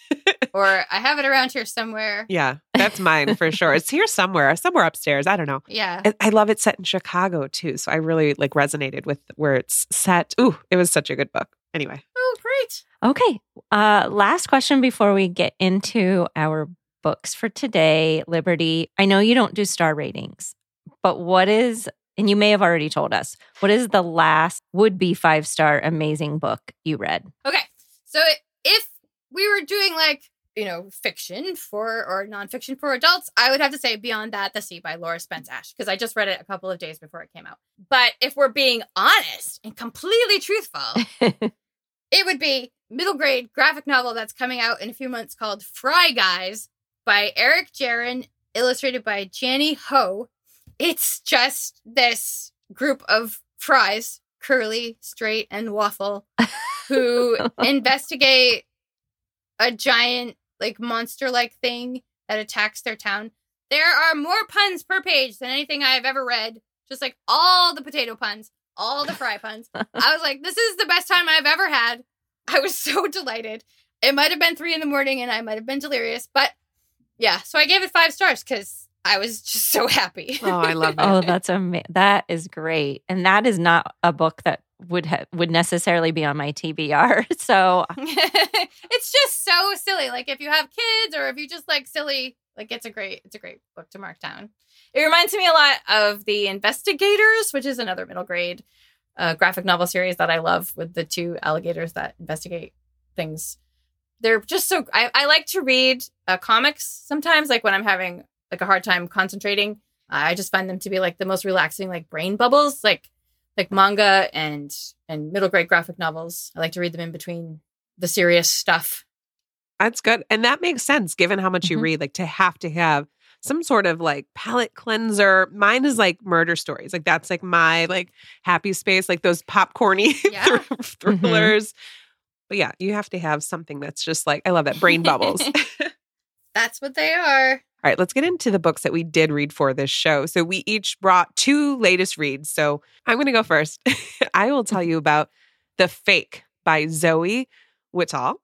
or I have it around here somewhere. yeah, that's mine for sure. It's here somewhere, somewhere upstairs. I don't know. Yeah. And I love it set in Chicago too. So I really like resonated with where it's set. Ooh, it was such a good book. Anyway, Oh, great. Okay. Uh, last question before we get into our books for today, Liberty. I know you don't do star ratings, but what is, and you may have already told us, what is the last would be five star amazing book you read? Okay. So if we were doing like you know fiction for or nonfiction for adults, I would have to say Beyond That: The Sea by Laura Spence Ash because I just read it a couple of days before it came out. But if we're being honest and completely truthful, it would be middle grade graphic novel that's coming out in a few months called Fry Guys by Eric Geron, illustrated by Janny Ho. It's just this group of fries, curly, straight, and waffle, who investigate a giant, like monster like thing that attacks their town. There are more puns per page than anything I have ever read. Just like all the potato puns, all the fry puns. I was like, this is the best time I've ever had. I was so delighted. It might have been three in the morning and I might have been delirious, but yeah. So I gave it five stars because I was just so happy. oh, I love it. oh, that's amazing. That is great. And that is not a book that would ha- would necessarily be on my TBR. So it's just so silly. Like if you have kids or if you just like silly, like it's a great, it's a great book to mark down. It reminds me a lot of The Investigators, which is another middle grade uh, graphic novel series that I love with the two alligators that investigate things. They're just so. I, I like to read uh, comics sometimes, like when I'm having like a hard time concentrating. I just find them to be like the most relaxing, like brain bubbles, like like manga and and middle grade graphic novels. I like to read them in between the serious stuff. That's good. And that makes sense given how much you Mhm. read, like to have to have some sort of like palate cleanser. Mine is like murder stories. Like that's like my like happy space, like those popcorny Yeah. thr- thrillers. But yeah, you have to have something that's just like I love that brain bubbles. That's what they are. Right, let's get into the books that we did read for this show. So we each brought two latest reads. So I'm going to go first. I will tell you about The Fake by Zoe Whittall.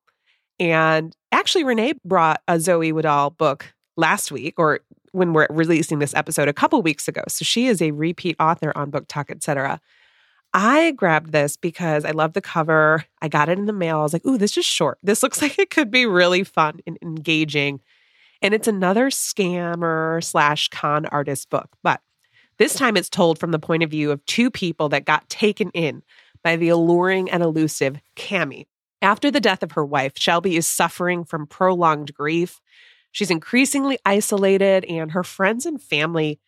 And actually, Renee brought a Zoe Whittall book last week, or when we're releasing this episode a couple weeks ago. So she is a repeat author on Book Talk, etc. I grabbed this because I love the cover. I got it in the mail. I was like, ooh, this is short. This looks like it could be really fun and engaging. And it's another scammer slash con artist book. But this time it's told from the point of view of two people that got taken in by the alluring and elusive Cami. After the death of her wife, Shelby is suffering from prolonged grief. She's increasingly isolated, and her friends and family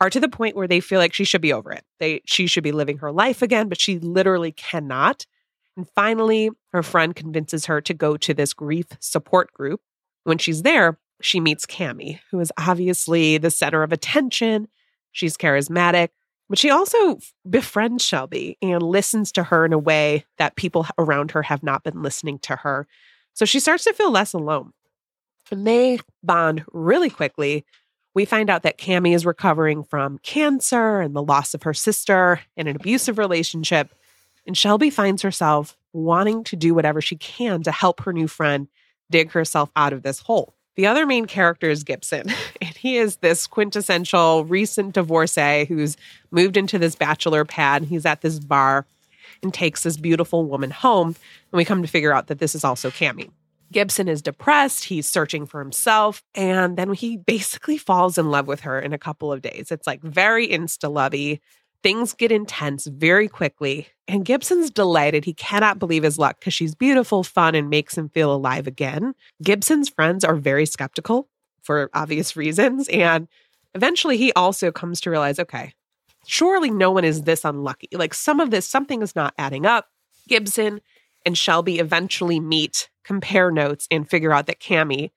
are to the point where they feel like she should be over it. They she should be living her life again, but she literally cannot. And finally, her friend convinces her to go to this grief support group. When she's there, she meets Cami, who is obviously the center of attention. She's charismatic, but she also befriends Shelby and listens to her in a way that people around her have not been listening to her. So she starts to feel less alone. And they bond really quickly. We find out that Cami is recovering from cancer and the loss of her sister and an abusive relationship. And Shelby finds herself wanting to do whatever she can to help her new friend dig herself out of this hole. The other main character is Gibson, and he is this quintessential recent divorcee who's moved into this bachelor pad. He's at this bar and takes this beautiful woman home. And we come to figure out that this is also Cami. Gibson is depressed. He's searching for himself. And then he basically falls in love with her in a couple of days. It's like very insta lovey. Things get intense very quickly. And Gibson's delighted. He cannot believe his luck because she's beautiful, fun, and makes him feel alive again. Gibson's friends are very skeptical for obvious reasons. And eventually he also comes to realize okay, surely no one is this unlucky. Like some of this, something is not adding up. Gibson and Shelby eventually meet, compare notes, and figure out that Cami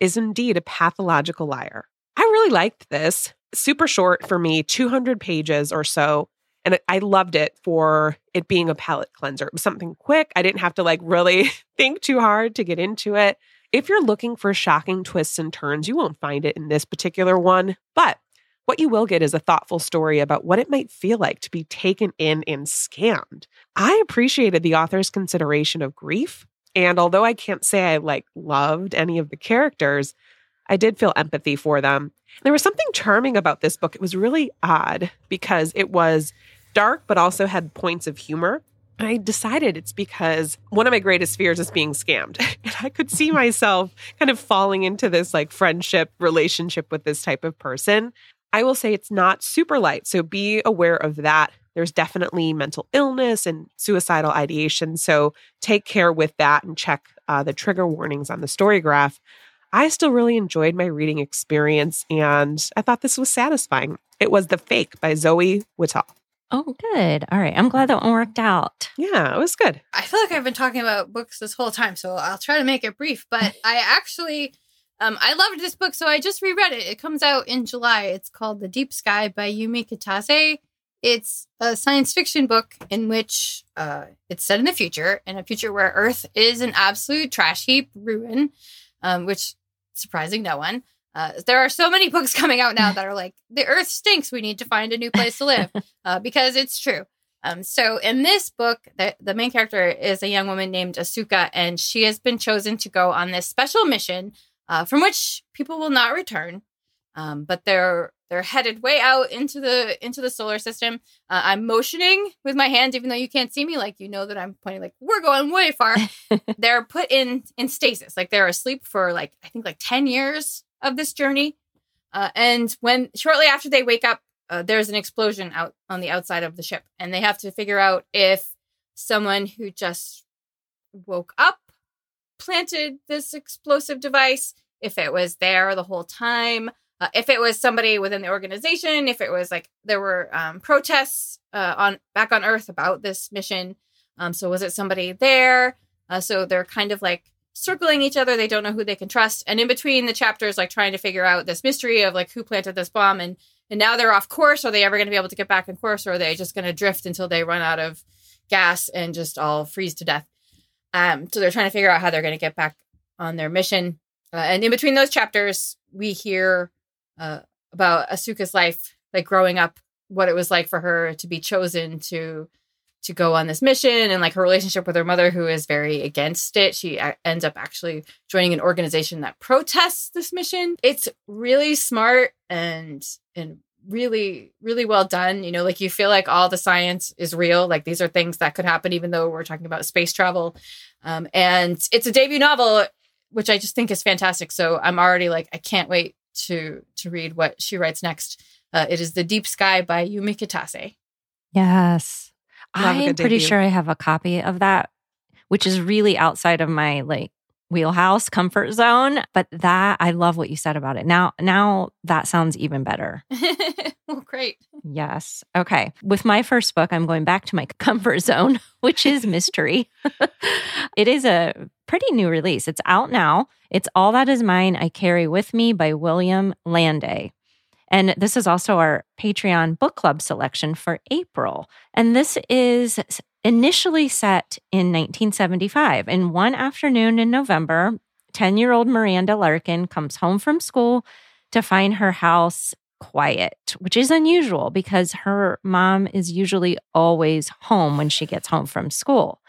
is indeed a pathological liar. I really liked this. Super short for me, 200 pages or so. And I loved it for it being a palate cleanser. It was something quick. I didn't have to like really think too hard to get into it. If you're looking for shocking twists and turns, you won't find it in this particular one. But what you will get is a thoughtful story about what it might feel like to be taken in and scammed. I appreciated the author's consideration of grief. And although I can't say I like loved any of the characters, I did feel empathy for them. There was something charming about this book. It was really odd because it was dark, but also had points of humor. I decided it's because one of my greatest fears is being scammed. And I could see myself kind of falling into this like friendship relationship with this type of person. I will say it's not super light. So be aware of that. There's definitely mental illness and suicidal ideation. So take care with that and check uh, the trigger warnings on the story graph. I still really enjoyed my reading experience and I thought this was satisfying. It was The Fake by Zoe Whittall. Oh, good. All right. I'm glad that one worked out. Yeah, it was good. I feel like I've been talking about books this whole time, so I'll try to make it brief. But I actually um, I loved this book, so I just reread it. It comes out in July. It's called The Deep Sky by Yume Kitasei. It's a science fiction book in which uh, it's set in the future, in a future where Earth is an absolute trash heap ruin, um, which surprising no one. Uh, there are so many books coming out now that are like the Earth stinks. We need to find a new place to live uh, because it's true. Um, so in this book, the, the main character is a young woman named Asuka, and she has been chosen to go on this special mission uh, from which people will not return. Um, but they're they're headed way out into the into the solar system. Uh, I'm motioning with my hand, even though you can't see me. Like you know that I'm pointing. Like we're going way far. they're put in in stasis. Like they're asleep for like I think like ten years of this journey. Uh, and when shortly after they wake up, uh, there's an explosion out on the outside of the ship, and they have to figure out if someone who just woke up planted this explosive device, if it was there the whole time, uh, if it was somebody within the organization, if it was like there were um, protests uh, on back on Earth about this mission. Um, so was it somebody there? Uh, so they're kind of like circling each other. They don't know who they can trust. And in between the chapters, like trying to figure out this mystery of like who planted this bomb and and now they're off course. Are they ever going to be able to get back on course, or are they just going to drift until they run out of gas and just all freeze to death? Um, so they're trying to figure out how they're going to get back on their mission. Uh, and in between those chapters, we hear uh, about Asuka's life, like growing up, what it was like for her to be chosen to to go on this mission, and like her relationship with her mother, who is very against it. She a- ends up actually joining an organization that protests this mission. It's really smart and and really really well done you know like you feel like all the science is real like these are things that could happen even though we're talking about space travel um, and it's a debut novel which i just think is fantastic so i'm already like i can't wait to to read what she writes next uh, it is the deep sky by yume kitasei Yes. Love a I'm pretty debut. sure I have a copy of that, which is really outside of my like wheelhouse comfort zone. But that I love what you said about it. Now, now that sounds even better. well great Yes. Okay. With my first book, I'm going back to my comfort zone, which is mystery. it is a pretty new release. It's out now. It's All That Is Mine I Carry With Me by William Landay. And this is also our Patreon book club selection for April. And this is initially set in 1975. In one afternoon in November, 10 year old Miranda Larkin comes home from school to find her house quiet, which is unusual because her mom is usually always home when she gets home from school.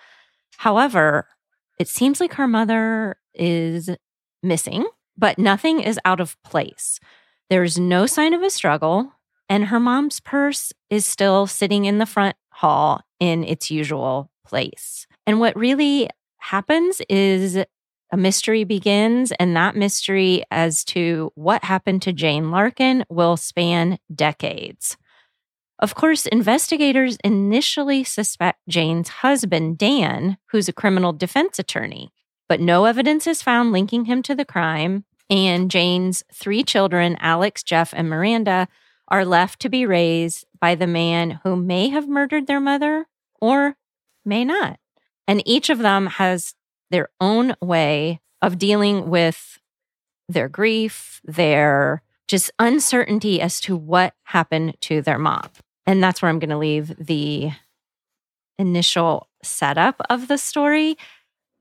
However, it seems like her mother is missing, but nothing is out of place. There's no sign of a struggle, and her mom's purse is still sitting in the front hall in its usual place. And what really happens is a mystery begins, and that mystery as to what happened to Jane Larkin will span decades. Of course, investigators initially suspect Jane's husband, Dan, who's a criminal defense attorney, but no evidence is found linking him to the crime. And Jane's three children, Alex, Jeff, and Miranda, are left to be raised by the man who may have murdered their mother or may not. And each of them has their own way of dealing with their grief, their just uncertainty as to what happened to their mom. And that's where I'm going to leave the initial setup of the story.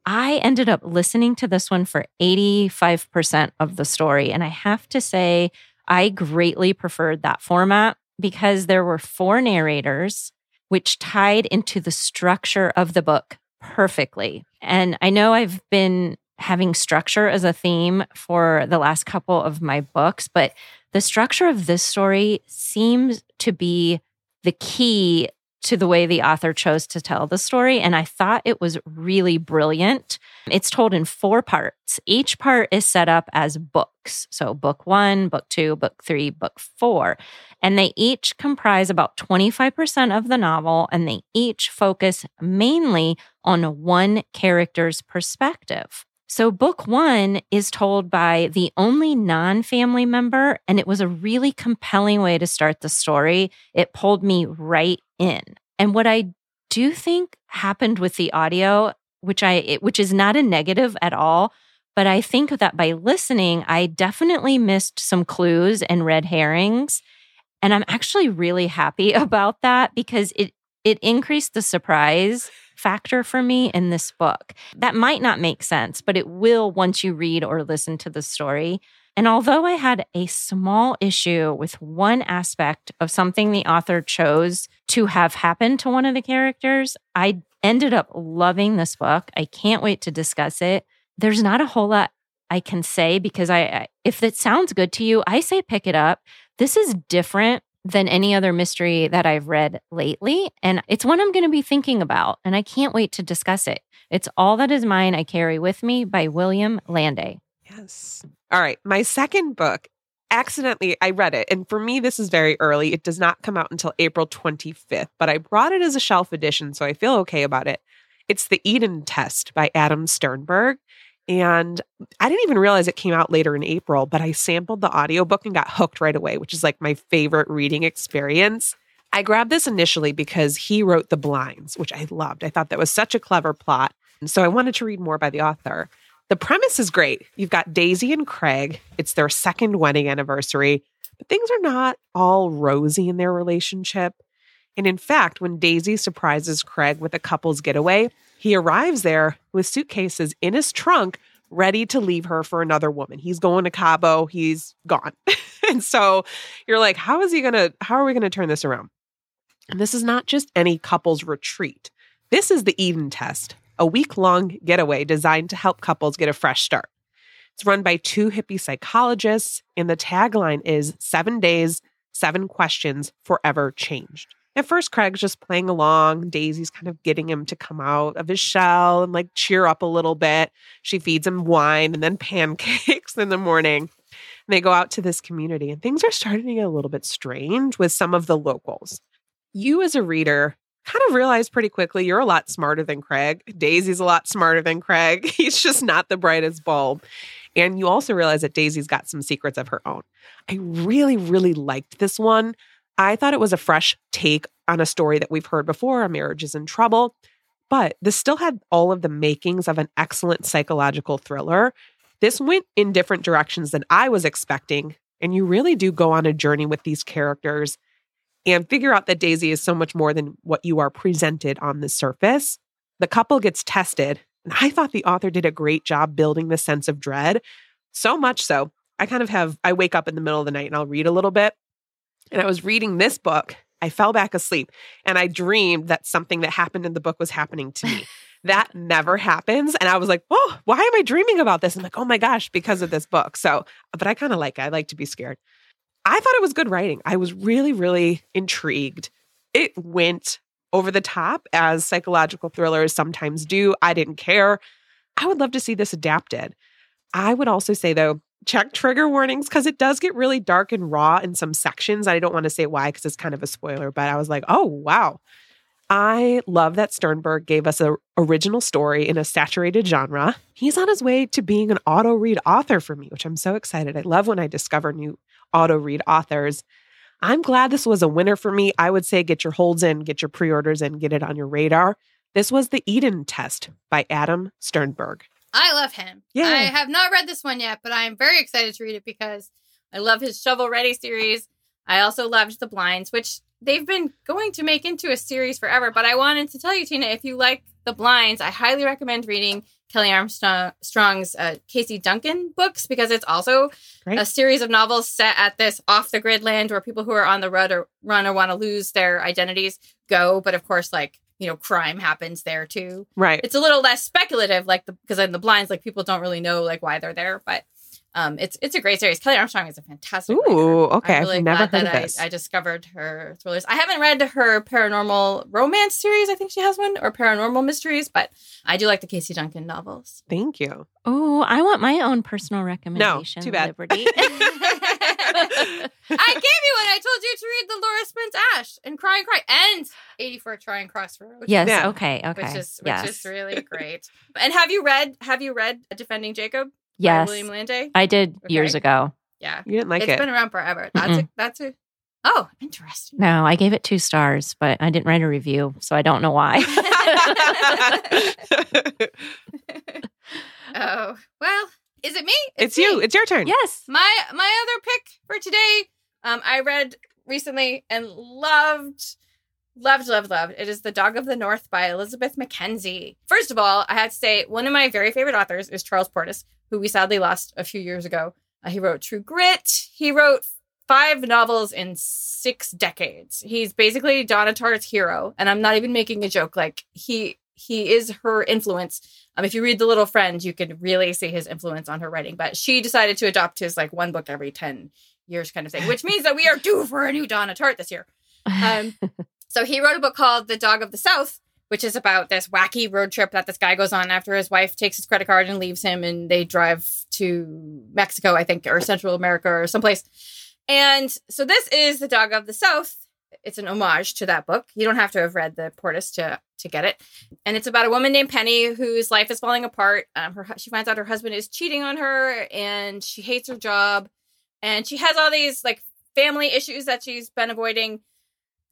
I ended up listening to this one for 85% of the story. And I have to say, I greatly preferred that format because there were four narrators, which tied into the structure of the book perfectly. And I know I've been having structure as a theme for the last couple of my books, but the structure of this story seems to be the key to the way the author chose to tell the story. And I thought it was really brilliant. It's told in four parts. Each part is set up as books. So, book one, book two, book three, book four. And they each comprise about 25% of the novel, and they each focus mainly on one character's perspective. So, book one is told by the only non family member, and it was a really compelling way to start the story. It pulled me right in. And what I do think happened with the audio, which I which is not a negative at all, but I think that by listening, I definitely missed some clues and red herrings. And I'm actually really happy about that because it it increased the surprise factor for me in this book. That might not make sense, but it will once you read or listen to the story. And although I had a small issue with one aspect of something the author chose to have happen to one of the characters, I ended up loving this book. I can't wait to discuss it. There's not a whole lot I can say because I if it sounds good to you, I say pick it up. This is different than any other mystery that I've read lately. And it's one I'm going to be thinking about, and I can't wait to discuss it. It's All That Is Mine I Carry With Me by William Landay. Yes. All right. My second book, accidentally, I read it. And for me, this is very early. It does not come out until April 25th, but I brought it as a shelf edition, so I feel okay about it. It's The Eden Test by Adam Sternbergh. And I didn't even realize it came out later in April, but I sampled the audiobook and got hooked right away, which is like my favorite reading experience. I grabbed this initially because he wrote The Blinds, which I loved. I thought that was such a clever plot. And so I wanted to read more by the author. The premise is great. You've got Daisy and Craig, it's their second wedding anniversary, but things are not all rosy in their relationship. And in fact, when Daisy surprises Craig with a couple's getaway, he arrives there with suitcases in his trunk, ready to leave her for another woman. He's going to Cabo, he's gone. and so you're like, how is he going to, how are we going to turn this around? And this is not just any couple's retreat. This is the Eden test, a week long getaway designed to help couples get a fresh start. It's run by two hippie psychologists, and the tagline is seven days, seven questions forever changed. At first, Craig's just playing along. Daisy's kind of getting him to come out of his shell and like cheer up a little bit. She feeds him wine and then pancakes in the morning. And they go out to this community, and things are starting to get a little bit strange with some of the locals. You, as a reader, kind of realize pretty quickly you're a lot smarter than Craig. Daisy's a lot smarter than Craig. He's just not the brightest bulb. And you also realize that Daisy's got some secrets of her own. I really, really liked this one. I thought it was a fresh take on a story that we've heard before A Marriage is in Trouble, but this still had all of the makings of an excellent psychological thriller. This went in different directions than I was expecting, and you really do go on a journey with these characters. and figure out that Daisy is so much more than what you are presented on the surface. The couple gets tested, and I thought the author did a great job building the sense of dread. So much so, I kind of have, I wake up in the middle of the night and I'll read a little bit. And I was reading this book. I fell back asleep and I dreamed that something that happened in the book was happening to me. that never happens. And I was like, oh, why am I dreaming about this? I'm like, oh my gosh, because of this book. So, but I kind of like it. I like to be scared. I thought it was good writing. I was really, really intrigued. It went over the top as psychological thrillers sometimes do. I didn't care. I would love to see this adapted. I would also say, though, check trigger warnings because it does get really dark and raw in some sections. I don't want to say why because it's kind of a spoiler, but I was like, oh, wow. I love that Sternbergh gave us an original story in a saturated genre. He's on his way to being an auto read author for me, which I'm so excited. I love when I discover new auto read authors. I'm glad this was a winner for me. I would say get your holds in, get your pre orders in, get it on your radar. This was The Eden Test by Adam Sternbergh. I love him. Yeah. I have not read this one yet, but I'm very excited to read it because I love his Shovel Ready series. I also loved The Blinds, which they've been going to make into a series forever. But I wanted to tell you, Tina, if you like The Blinds, I highly recommend reading Kelley Armstrong's uh, Casey Duncan books because it's also Right. a series of novels set at this off the grid land where people who are on the run or run or want to lose their identities go. But of course, like you know, crime happens there too. Right. It's a little less speculative, like the because in the blinds, like people don't really know like why they're there, but. Um, it's it's a great series. Kelley Armstrong is a fantastic. writer. Ooh, okay. I'm I've really never glad heard of that this. I, I discovered her thrillers. I haven't read her paranormal romance series. I think she has one or paranormal mysteries, but I do like the Casey Duncan novels. Thank you. Oh, I want my own personal recommendation. No, too bad. Liberty. I gave you one. I told you to read the Laura Spence Ash and Cry and Cry and 84 Charing Cross Road. yes. Yeah. Okay. Okay. Which is which yes. is really great. And have you read have you read Defending Jacob by yes. William Landay? I did years ago. Yeah. You didn't like it's it. It's been around forever. That's a that's a Oh, interesting. No, I gave it two stars, but I didn't write a review, so I don't know why. oh, well, is it me? it's you. me. It's your turn. yes. My my other pick for today, um, I read recently and loved, loved, loved, loved. It is The Dog of the North by Elizabeth McKenzie. First of all, I have to say one of my very favorite authors is Charles Portis, who we sadly lost a few years ago. Uh, he wrote True Grit. He wrote five novels in six decades. He's basically Donna Tartt's hero, and I'm not even making a joke. Like he he is her influence. Um, if you read The Little Friend, you can really see his influence on her writing. But she decided to adopt his like one book every ten years kind of thing, which means that we are due for a new Donna Tartt this year. Um, so he wrote a book called The Dog of the South, which is about this wacky road trip that this guy goes on after his wife takes his credit card and leaves him, and they drive to Mexico, I think, or Central America or someplace. And so this is The Dog of the South. It's an homage to that book. You don't have to have read the Portis to to get it. And it's about a woman named Penny whose life is falling apart. Um, her she finds out her husband is cheating on her, and she hates her job, and she has all these like family issues that she's been avoiding.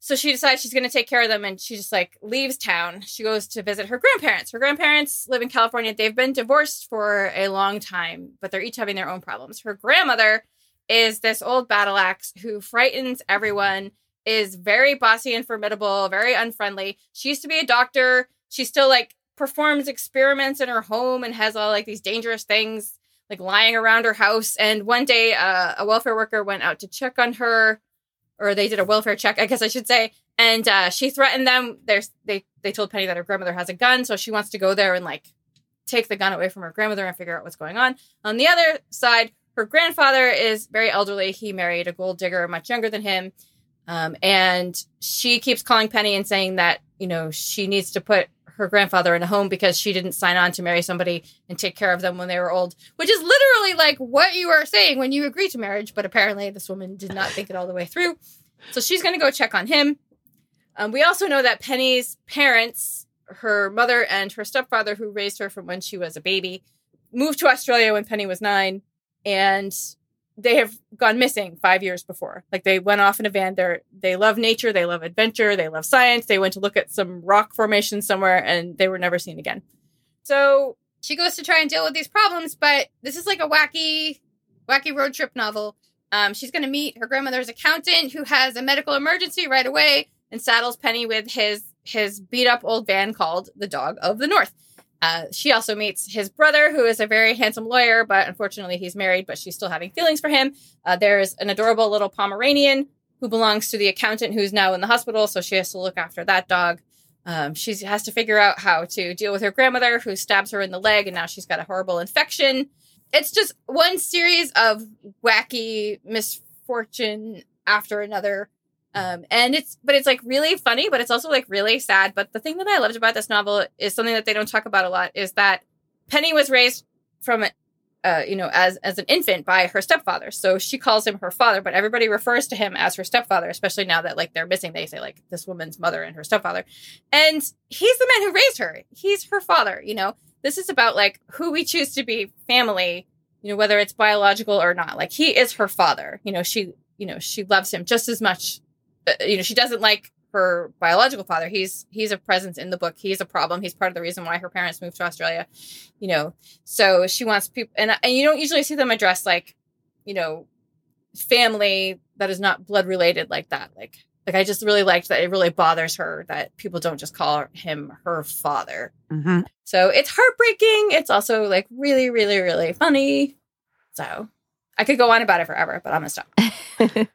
So she decides she's going to take care of them and she just like leaves town. She goes to visit her grandparents. Her grandparents live in California. They've been divorced for a long time, but they're each having their own problems. Her grandmother is this old battle axe who frightens everyone, is very bossy and formidable, very unfriendly. She used to be a doctor. She still like performs experiments in her home and has all like these dangerous things like lying around her house. And one day, uh, a welfare worker went out to check on her, or they did a welfare check, I guess I should say. And uh, she threatened them. There's they they told Penny that her grandmother has a gun, so she wants to go there and like take the gun away from her grandmother and figure out what's going on. On the other side, her grandfather is very elderly. He married a gold digger much younger than him. Um, and she keeps calling Penny and saying that, you know, she needs to put her grandfather in a home because she didn't sign on to marry somebody and take care of them when they were old, which is literally like what you are saying when you agree to marriage. But apparently, this woman did not think it all the way through. So she's going to go check on him. Um, we also know that Penny's parents, her mother and her stepfather, who raised her from when she was a baby, moved to Australia when Penny was nine. And they have gone missing five years before. Like they went off in a van. They're they love nature, they love adventure, they love science. They went to look at some rock formation somewhere and they were never seen again. So she goes to try and deal with these problems, but this is like a wacky, wacky road trip novel Um, she's going to meet her grandmother's accountant who has a medical emergency right away and saddles Penny with his his beat up old van called the Dog of the North. Uh, she also meets his brother, who is a very handsome lawyer, but unfortunately he's married, but she's still having feelings for him. Uh, there's an adorable little Pomeranian who belongs to the accountant who's now in the hospital, so she has to look after that dog. Um, she has to figure out how to deal with her grandmother who stabs her in the leg, and now she's got a horrible infection. It's just one series of wacky misfortune after another. Um, and it's, but it's like really funny, but it's also like really sad. But the thing that I loved about this novel is something that they don't talk about a lot is that Penny was raised from, uh, you know, as as an infant by her stepfather. So she calls him her father, but everybody refers to him as her stepfather, especially now that like they're missing. They say like this woman's mother and her stepfather, and he's the man who raised her. He's her father. You know, this is about like who we choose to be family. You know, whether it's biological or not. Like he is her father. You know, she, you know, she loves him just as much you know she doesn't like her biological father. He's he's a presence in the book. He's a problem. He's part of the reason why her parents moved to australia you know. So she wants people and, and you don't usually see them address like you know family that is not blood related like that. Like like i just really liked that it really bothers her that people don't just call him her father. Mm-hmm. so it's heartbreaking. It's also like really really really funny. So i could go on about it forever but i'm gonna stop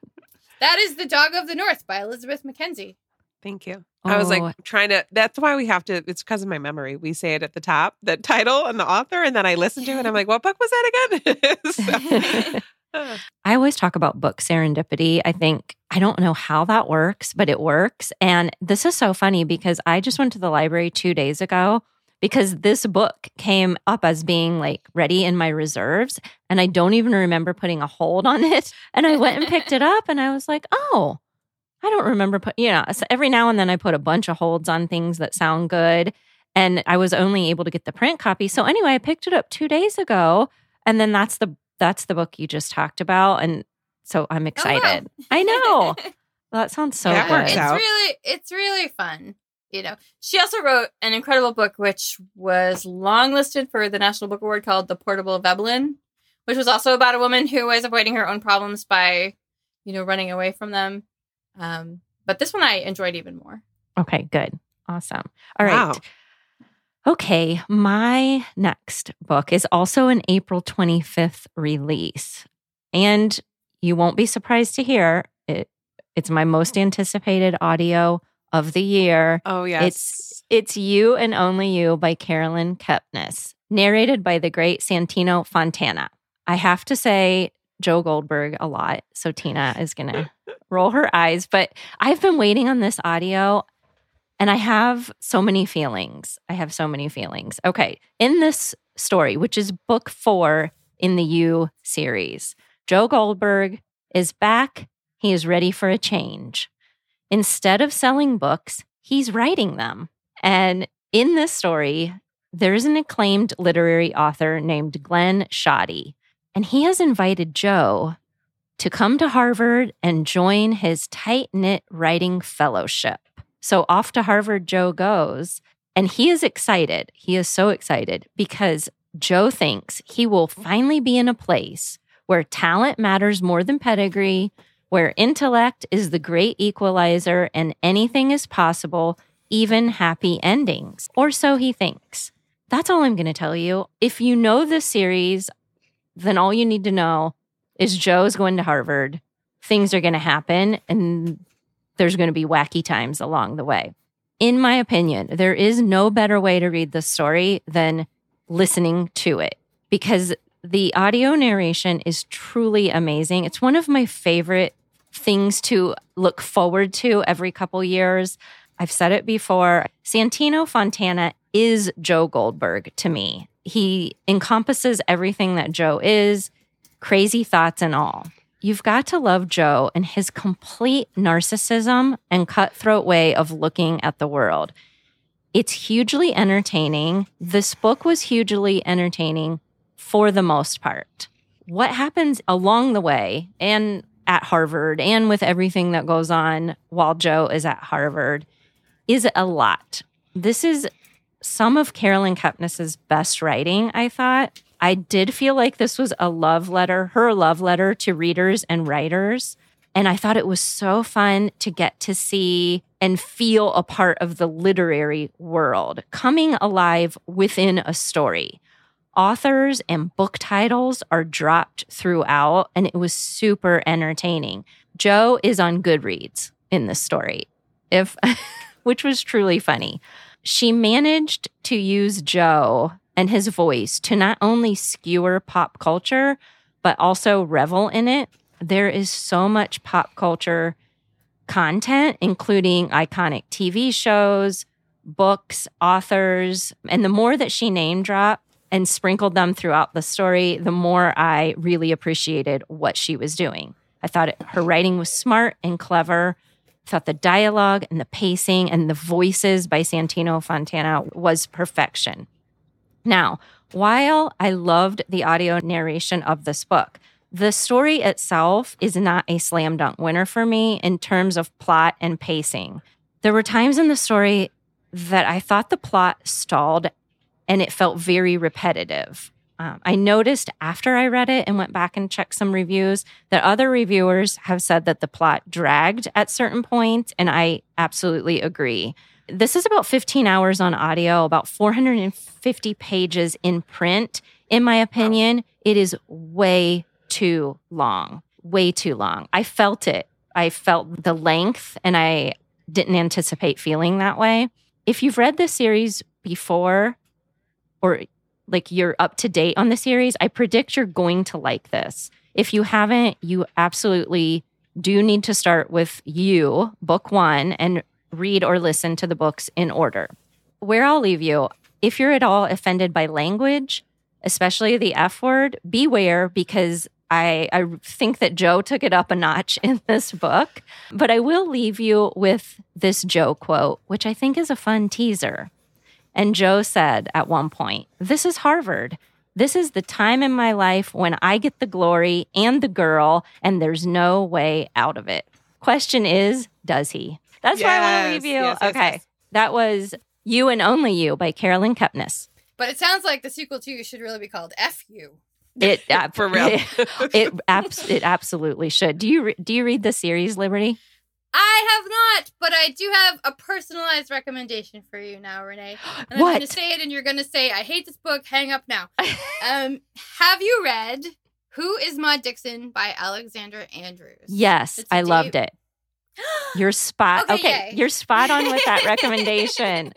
that is the dog of the north by elizabeth McKenzie Thank you. I was Oh. like trying to. That's why we have to. It's because of my memory. We say it at the top, the title and the author, and then I listen to it. and I'm like, what book was that again? So, I always talk about book serendipity. I think I don't know how that works, but it works. And this is so funny because I just went to the library two days ago because this book came up as being like ready in my reserves. And I don't even remember putting a hold on it. And I went and picked it up and I was like, oh, I don't remember put, you know, so every now and then I put a bunch of holds on things that sound good. And I was only able to get the print copy. So anyway, I picked it up two days ago. And then that's the that's the book you just talked about. And so I'm oh, excited. I know. Well, that sounds so That good. it's really it's really fun you know she also wrote an incredible book which was long listed for the national book award called the portable veblen which was also about a woman who was avoiding her own problems by you know running away from them um but this one i enjoyed even more Okay, good. Awesome. All right. Wow. Okay, my next book is also an April 25th release. And you won't be surprised to hear it it's my most anticipated audio of the year. Oh yes. It's It's You and Only You by Carolyn Kepnes, narrated by the great Santino Fontana. I have to say Joe Goldberg a lot, so Tina is going to roll her eyes, but I've been waiting on this audio and I have so many feelings. I have so many feelings. Okay, in this story, which is book 4 in the You series, Joe Goldberg is back. He is ready for a change. Instead of selling books, he's writing them. And in this story, there's an acclaimed literary author named Glenn Shoddy, and he has invited Joe to come to Harvard and join his tight knit writing fellowship. So off to Harvard Joe goes, and he is excited. He is so excited because Joe thinks he will finally be in a place where talent matters more than pedigree, where intellect is the great equalizer and anything is possible, even happy endings. Or so he thinks. That's all I'm going to tell you. If you know this series, then all you need to know is Joe's going to Harvard. Things are going to happen and there's going to be wacky times along the way. In my opinion, there is no better way to read this story than listening to it because the audio narration is truly amazing. It's one of my favorite things to look forward to every couple years. I've said it before. Santino Fontana is Joe Goldberg to me. He encompasses everything that Joe is, crazy thoughts and all. You've got to love Joe and his complete narcissism and cutthroat way of looking at the world. It's hugely entertaining. This book was hugely entertaining for the most part. What happens along the way and at Harvard and with everything that goes on while Joe is at Harvard is a lot. This is some of Carolyn Kepnes's best writing, I thought. I did feel like this was a love letter, her love letter to readers and writers. And I thought it was so fun to get to see and feel a part of the literary world coming alive within a story. Authors and book titles are dropped throughout, and it was super entertaining. Joe is on Goodreads in this story, if which was truly funny. She managed to use Joe and his voice to not only skewer pop culture, but also revel in it there is so much pop culture content, including iconic TV shows, books, authors. And the more that she name dropped and sprinkled them throughout the story, the more I really appreciated what she was doing. I thought it, her writing was smart and clever. I thought the dialogue and the pacing and the voices by Santino Fontana was perfection. Now, while I loved the audio narration of this book, the story itself is not a slam dunk winner for me in terms of plot and pacing. There were times in the story that I thought the plot stalled and it felt very repetitive. Um, I noticed after I read it and went back and checked some reviews that other reviewers have said that the plot dragged at certain points, and I absolutely agree. This is about 15 hours on audio, about 450 pages in print. In my opinion, it is way too long, way too long. I felt it. I felt the length and I didn't anticipate feeling that way. If you've read this series before or like you're up to date on the series, I predict you're going to like this. If you haven't, you absolutely do need to start with you, book one, and read or listen to the books in order. Where I'll leave you, if you're at all offended by language, especially the F word, beware because I, I think that Joe took it up a notch in this book. But I will leave you with this Joe quote, which I think is a fun teaser. And Joe said at one point, This is Harvard. This is the time in my life when I get the glory and the girl, and there's no way out of it. Question is, does he? That's yes, why I want to leave you. Yes, yes, okay. That was You and Only You by Carolyn Kepnes. But it sounds like the sequel to you should really be called F You. It uh, For real. It, it, abs- it absolutely should. Do you re- do you read the series Liberty? I have not, but I do have a personalized recommendation for you now, Renee. And I'm What? going to say it, and you're going to say, "I hate this book. Hang up now." um, have you read "Who Is Maud Dixon" by Alexandra Andrews? Yes, I a I loved it. You're spot. Okay, Okay, you're spot on with that recommendation.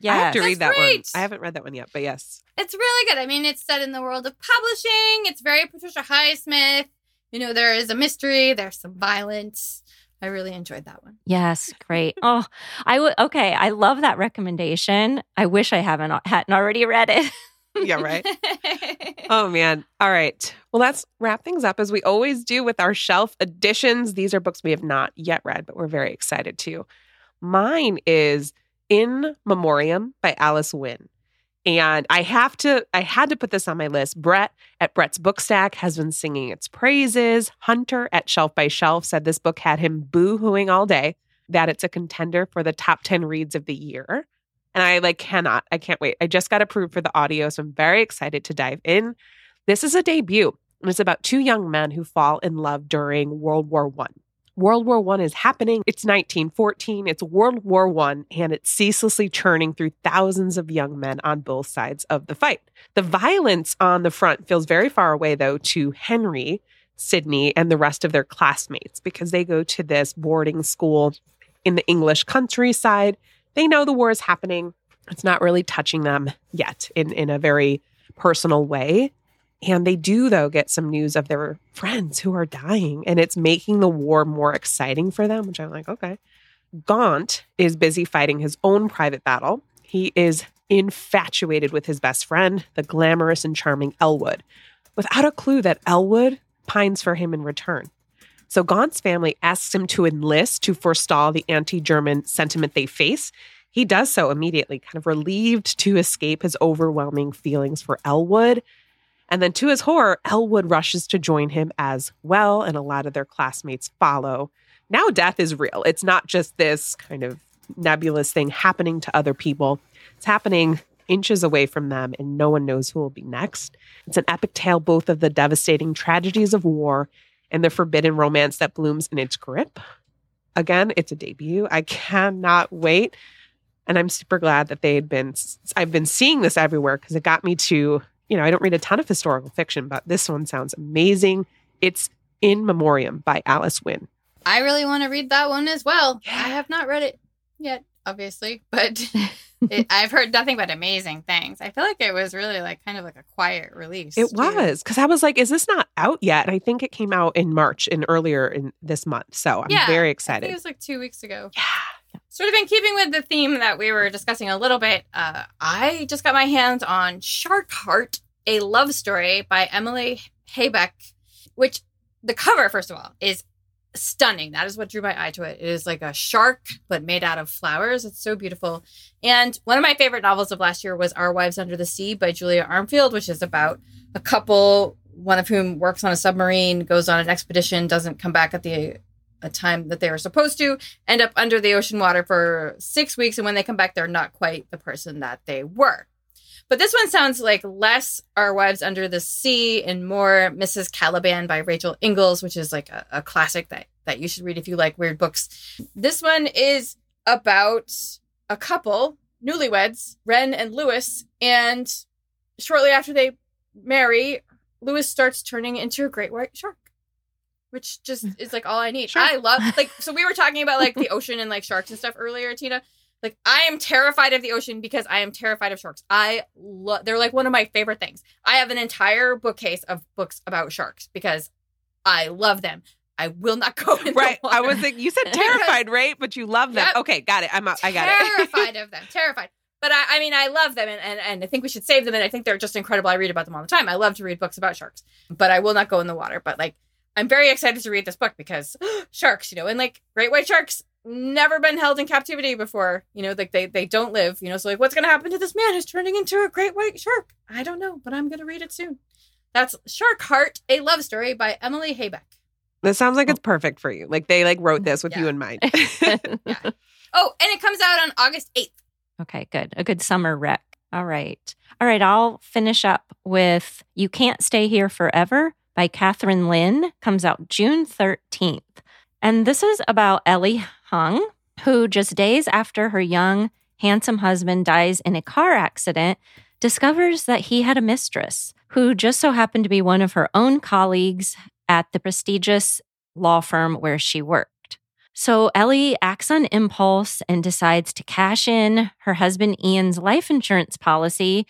Yeah, I have Yes. to read that That's one. I haven't read that one yet, but yes. It's really good. I mean, it's set in the world of publishing. It's very Patricia Highsmith. You know, there is a mystery. There's some violence. I really enjoyed that one. Yes, great. Oh, I would. Okay, I love that recommendation. I wish I haven't hadn't already read it. Yeah, right. Oh man. All right. Well, let's wrap things up as we always do with our shelf additions. These are books we have not yet read, but we're very excited to. Mine is In Memoriam by Alice Winn. And I have to, I had to put this on my list. Brett at Brett's Book Stack has been singing its praises. Hunter at Shelf by Shelf said this book had him boo hooing all day, that it's a contender for the top 10 reads of the year. And I like cannot, I can't wait. I just got approved for the audio, so I'm very excited to dive in. This is a debut, and it's about two young men who fall in love during World War One. World War One is happening. It's 1914. It's World War One, and it's ceaselessly churning through thousands of young men on both sides of the fight. The violence on the front feels very far away, though, to Henry, Sydney, and the rest of their classmates because they go to this boarding school in the English countryside. They know the war is happening. It's not really touching them yet in, in a very personal way. And they do, though, get some news of their friends who are dying, and it's making the war more exciting for them, which I'm like, okay. Gaunt is busy fighting his own private battle. He is infatuated with his best friend, the glamorous and charming Ellwood, without a clue that Ellwood pines for him in return. So Gaunt's family asks him to enlist to forestall the anti German sentiment they face. He does so immediately, kind of relieved to escape his overwhelming feelings for Ellwood. And then to his horror, Ellwood rushes to join him as well, and a lot of their classmates follow. Now death is real. It's not just this kind of nebulous thing happening to other people. It's happening inches away from them and no one knows who will be next. It's an epic tale both of the devastating tragedies of war and the forbidden romance that blooms in its grip. Again, it's a debut. I cannot wait. And I'm super glad that they had been, I've been seeing this everywhere because it got me to, you know, I don't read a ton of historical fiction, but this one sounds amazing. It's In Memoriam by Alice Winn. I really want to read that one as well. I have not read it yet, obviously, but it, I've heard nothing but amazing things. I feel like it was really like kind of like a quiet release. It too. was because I was like, is this not out yet? And I think it came out in March and earlier in this month. So I'm Yeah, very excited. it was like two weeks ago. yeah. Sort of in keeping with the theme that we were discussing a little bit, uh, I just got my hands on Shark Heart, a love story by Emily Habeck, which the cover, first of all, is stunning. That is what drew my eye to it. It is like a shark, but made out of flowers. It's so beautiful. And one of my favorite novels of last year was Our Wives Under the Sea by Julia Armfield, which is about a couple, one of whom works on a submarine, goes on an expedition, doesn't come back at the a time that they were supposed to, end up under the ocean water for six weeks, and when they come back, they're not quite the person that they were. But this one sounds like less Our Wives Under the Sea and more Mrs. Caliban by Rachel Ingalls, which is like a, a classic that, that you should read if you like weird books. This one is about a couple, newlyweds, Ren and Lewis, and shortly after they marry, Lewis starts turning into a great white shark. Which just is like all I need. Sure. I love like so we were talking about like the ocean and like sharks and stuff earlier, Tina. Like I am terrified of the ocean because I am terrified of sharks. I love they're like one of my favorite things. I have an entire bookcase of books about sharks because I love them. I will not go in Right. I was like, you said terrified, right? But you love them. Yep. Okay, got it. I'm out. I got it. terrified of them. Terrified. But I, I mean, I love them, and, and and I think we should save them. And I think they're just incredible. I read about them all the time. I love to read books about sharks, but I will not go in the water. But like, I'm very excited to read this book because sharks, you know, and like great white sharks never been held in captivity before. You know, like they they don't live. You know, so like, what's gonna happen to this man who's turning into a great white shark? I don't know, but I'm gonna read it soon. That's Shark Heart, a love story by Emily Habeck. This sounds like it's oh. perfect for you. Like they like wrote this with you in mind. Oh, and it comes out on August 8th. Okay, good. A good summer rec. All right. All right. I'll finish up with You Can't Stay Here Forever by Catherine Lynn. Comes out June 13th. And this is about Ellie Hung, who just days after her young, handsome husband dies in a car accident, discovers that he had a mistress who just so happened to be one of her own colleagues at the prestigious law firm where she worked. So Ellie acts on impulse and decides to cash in her husband Ian's life insurance policy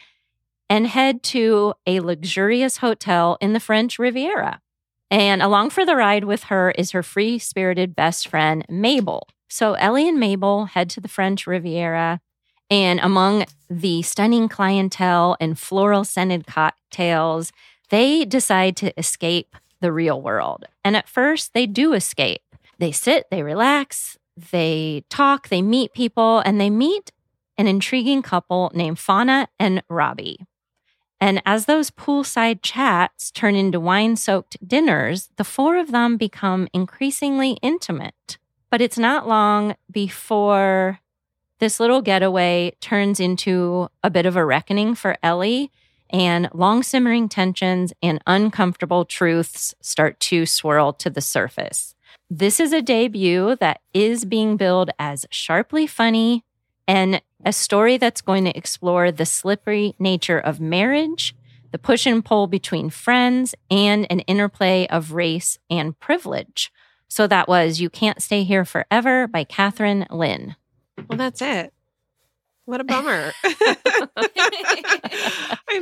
and head to a luxurious hotel in the French Riviera. And along for the ride with her is her free spirited best friend, Mabel. So Ellie and Mabel head to the French Riviera. And among the stunning clientele and floral scented cocktails, they decide to escape the real world. And at first, they do escape. They sit, they relax, they talk, they meet people, and they meet an intriguing couple named Fauna and Robbie. And as those poolside chats turn into wine soaked dinners, the four of them become increasingly intimate. But it's not long before this little getaway turns into a bit of a reckoning for Ellie, and long simmering tensions and uncomfortable truths start to swirl to the surface. This is a debut that is being billed as sharply funny and a story that's going to explore the slippery nature of marriage, the push and pull between friends, and an interplay of race and privilege. So that was You Can't Stay Here Forever by Catherine Lynn. well, that's it. What a bummer. I'm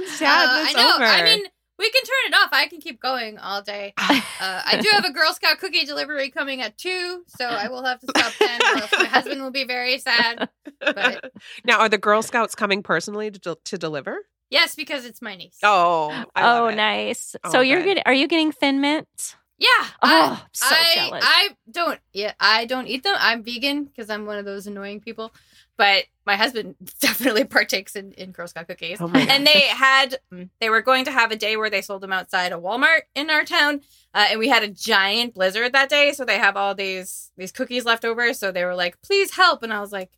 sad Uh, that's I know. over. I mean, we can turn it off. I can keep going all day. Uh, I do have a Girl Scout cookie delivery coming at two, so I will have to stop then, or else my husband will be very sad. But now, are the Girl Scouts coming personally to, del- to deliver? yes, because it's my niece. Oh, I love oh, it. nice. Oh, so you're good. getting, are you getting thin mints? Yeah. Oh, I, so I, jealous. I don't. Yeah, I don't eat them. I'm vegan because I'm one of those annoying people. But my husband definitely partakes in, in Girl Scout cookies. Oh and they had they were going to have a day where they sold them outside a Walmart in our town, uh, and we had a giant blizzard that day, so they have all these these cookies left over. So they were like, "Please help," and I was like,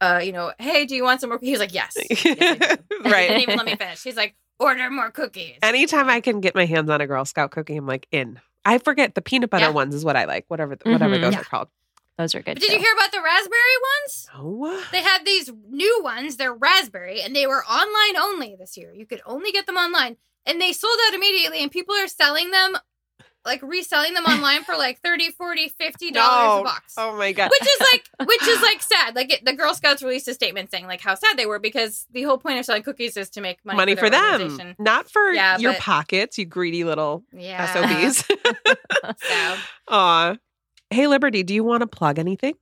uh, you know, hey, do you want some more? He was like, yes. yes right. Didn't even let me finish. He's like, order more cookies. Anytime I can get my hands on a Girl Scout cookie, I'm like in. I forget the peanut butter Yeah. ones is what I like. Whatever, whatever Mhm. those Yeah. are called. Those are good. But did you hear about the raspberry ones? Oh, They had these new ones. They're raspberry, and they were online only this year. You could only get them online, and they sold out immediately. And people are selling them, like reselling them online for like 30 40 50 dollars No. a box. oh my god. Which is like, which is like sad. Like it, the Girl Scouts released a statement saying like how sad they were because the whole point of selling cookies is to make money, Money, for their them, not for Yeah, your but- pockets, you greedy little Yeah, SOBs. So, Aw. Hey, Liberty, do you want to plug anything?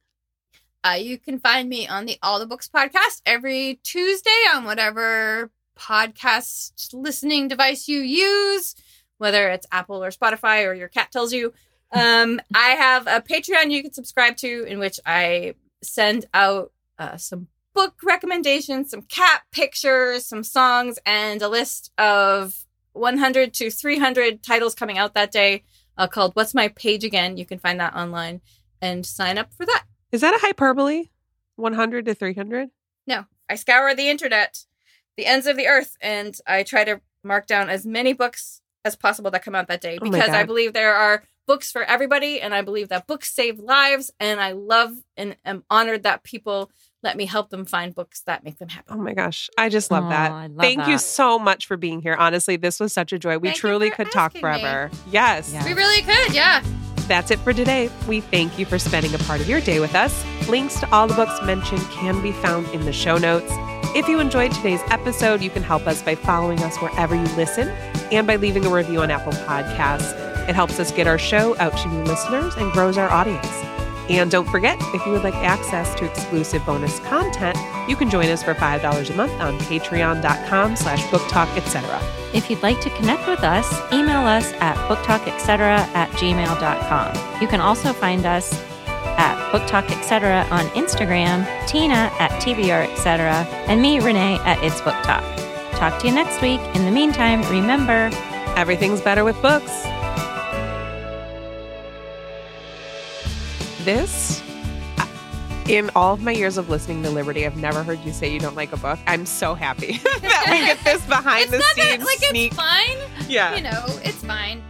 uh, you can find me on the All the Books podcast every Tuesday on whatever podcast listening device you use, whether it's Apple or Spotify or your cat tells you. Um, I have a Patreon you can subscribe to in which I send out uh, some book recommendations, some cat pictures, some songs, and a list of 100 to 300 titles coming out that day uh, called What's My Page Again. You can find that online and sign up for that. Is that a hyperbole? 100 to 300? No, I scour the internet, the ends of the earth, and I try to mark down as many books as possible that come out that day Oh because I believe there are books for everybody, and I believe that books save lives, and I love and am honored that people let me help them find books that make them happy. Oh my gosh. I just love Aw, that. I love Thank you so much for being here. Honestly, this was such a joy. We Thank truly could talk asking me. forever. Yes. Yeah. We really could, yeah. That's it for today. We thank you for spending a part of your day with us. Links to all the books mentioned can be found in the show notes. If you enjoyed today's episode, you can help us by following us wherever you listen and by leaving a review on Apple Podcasts. It helps us get our show out to new listeners and grows our audience. And don't forget, if you would like access to exclusive bonus content, you can join us for $5 a month on patreon.com slash book talk, etc. If you'd like to connect with us, email us at booktalketc at gmail.com. You can also find us at booktalketc on Instagram, Tina at TBR etc., and me, Renee, at It's Book Talk. Talk to you next week. In the meantime, remember, Everything's better with books. This, in all of my years of listening to Liberty, I've never heard you say you don't like a book. I'm so happy that we get this behind It's the scenes that, like, sneak. it's fine. yeah. You know, it's fine.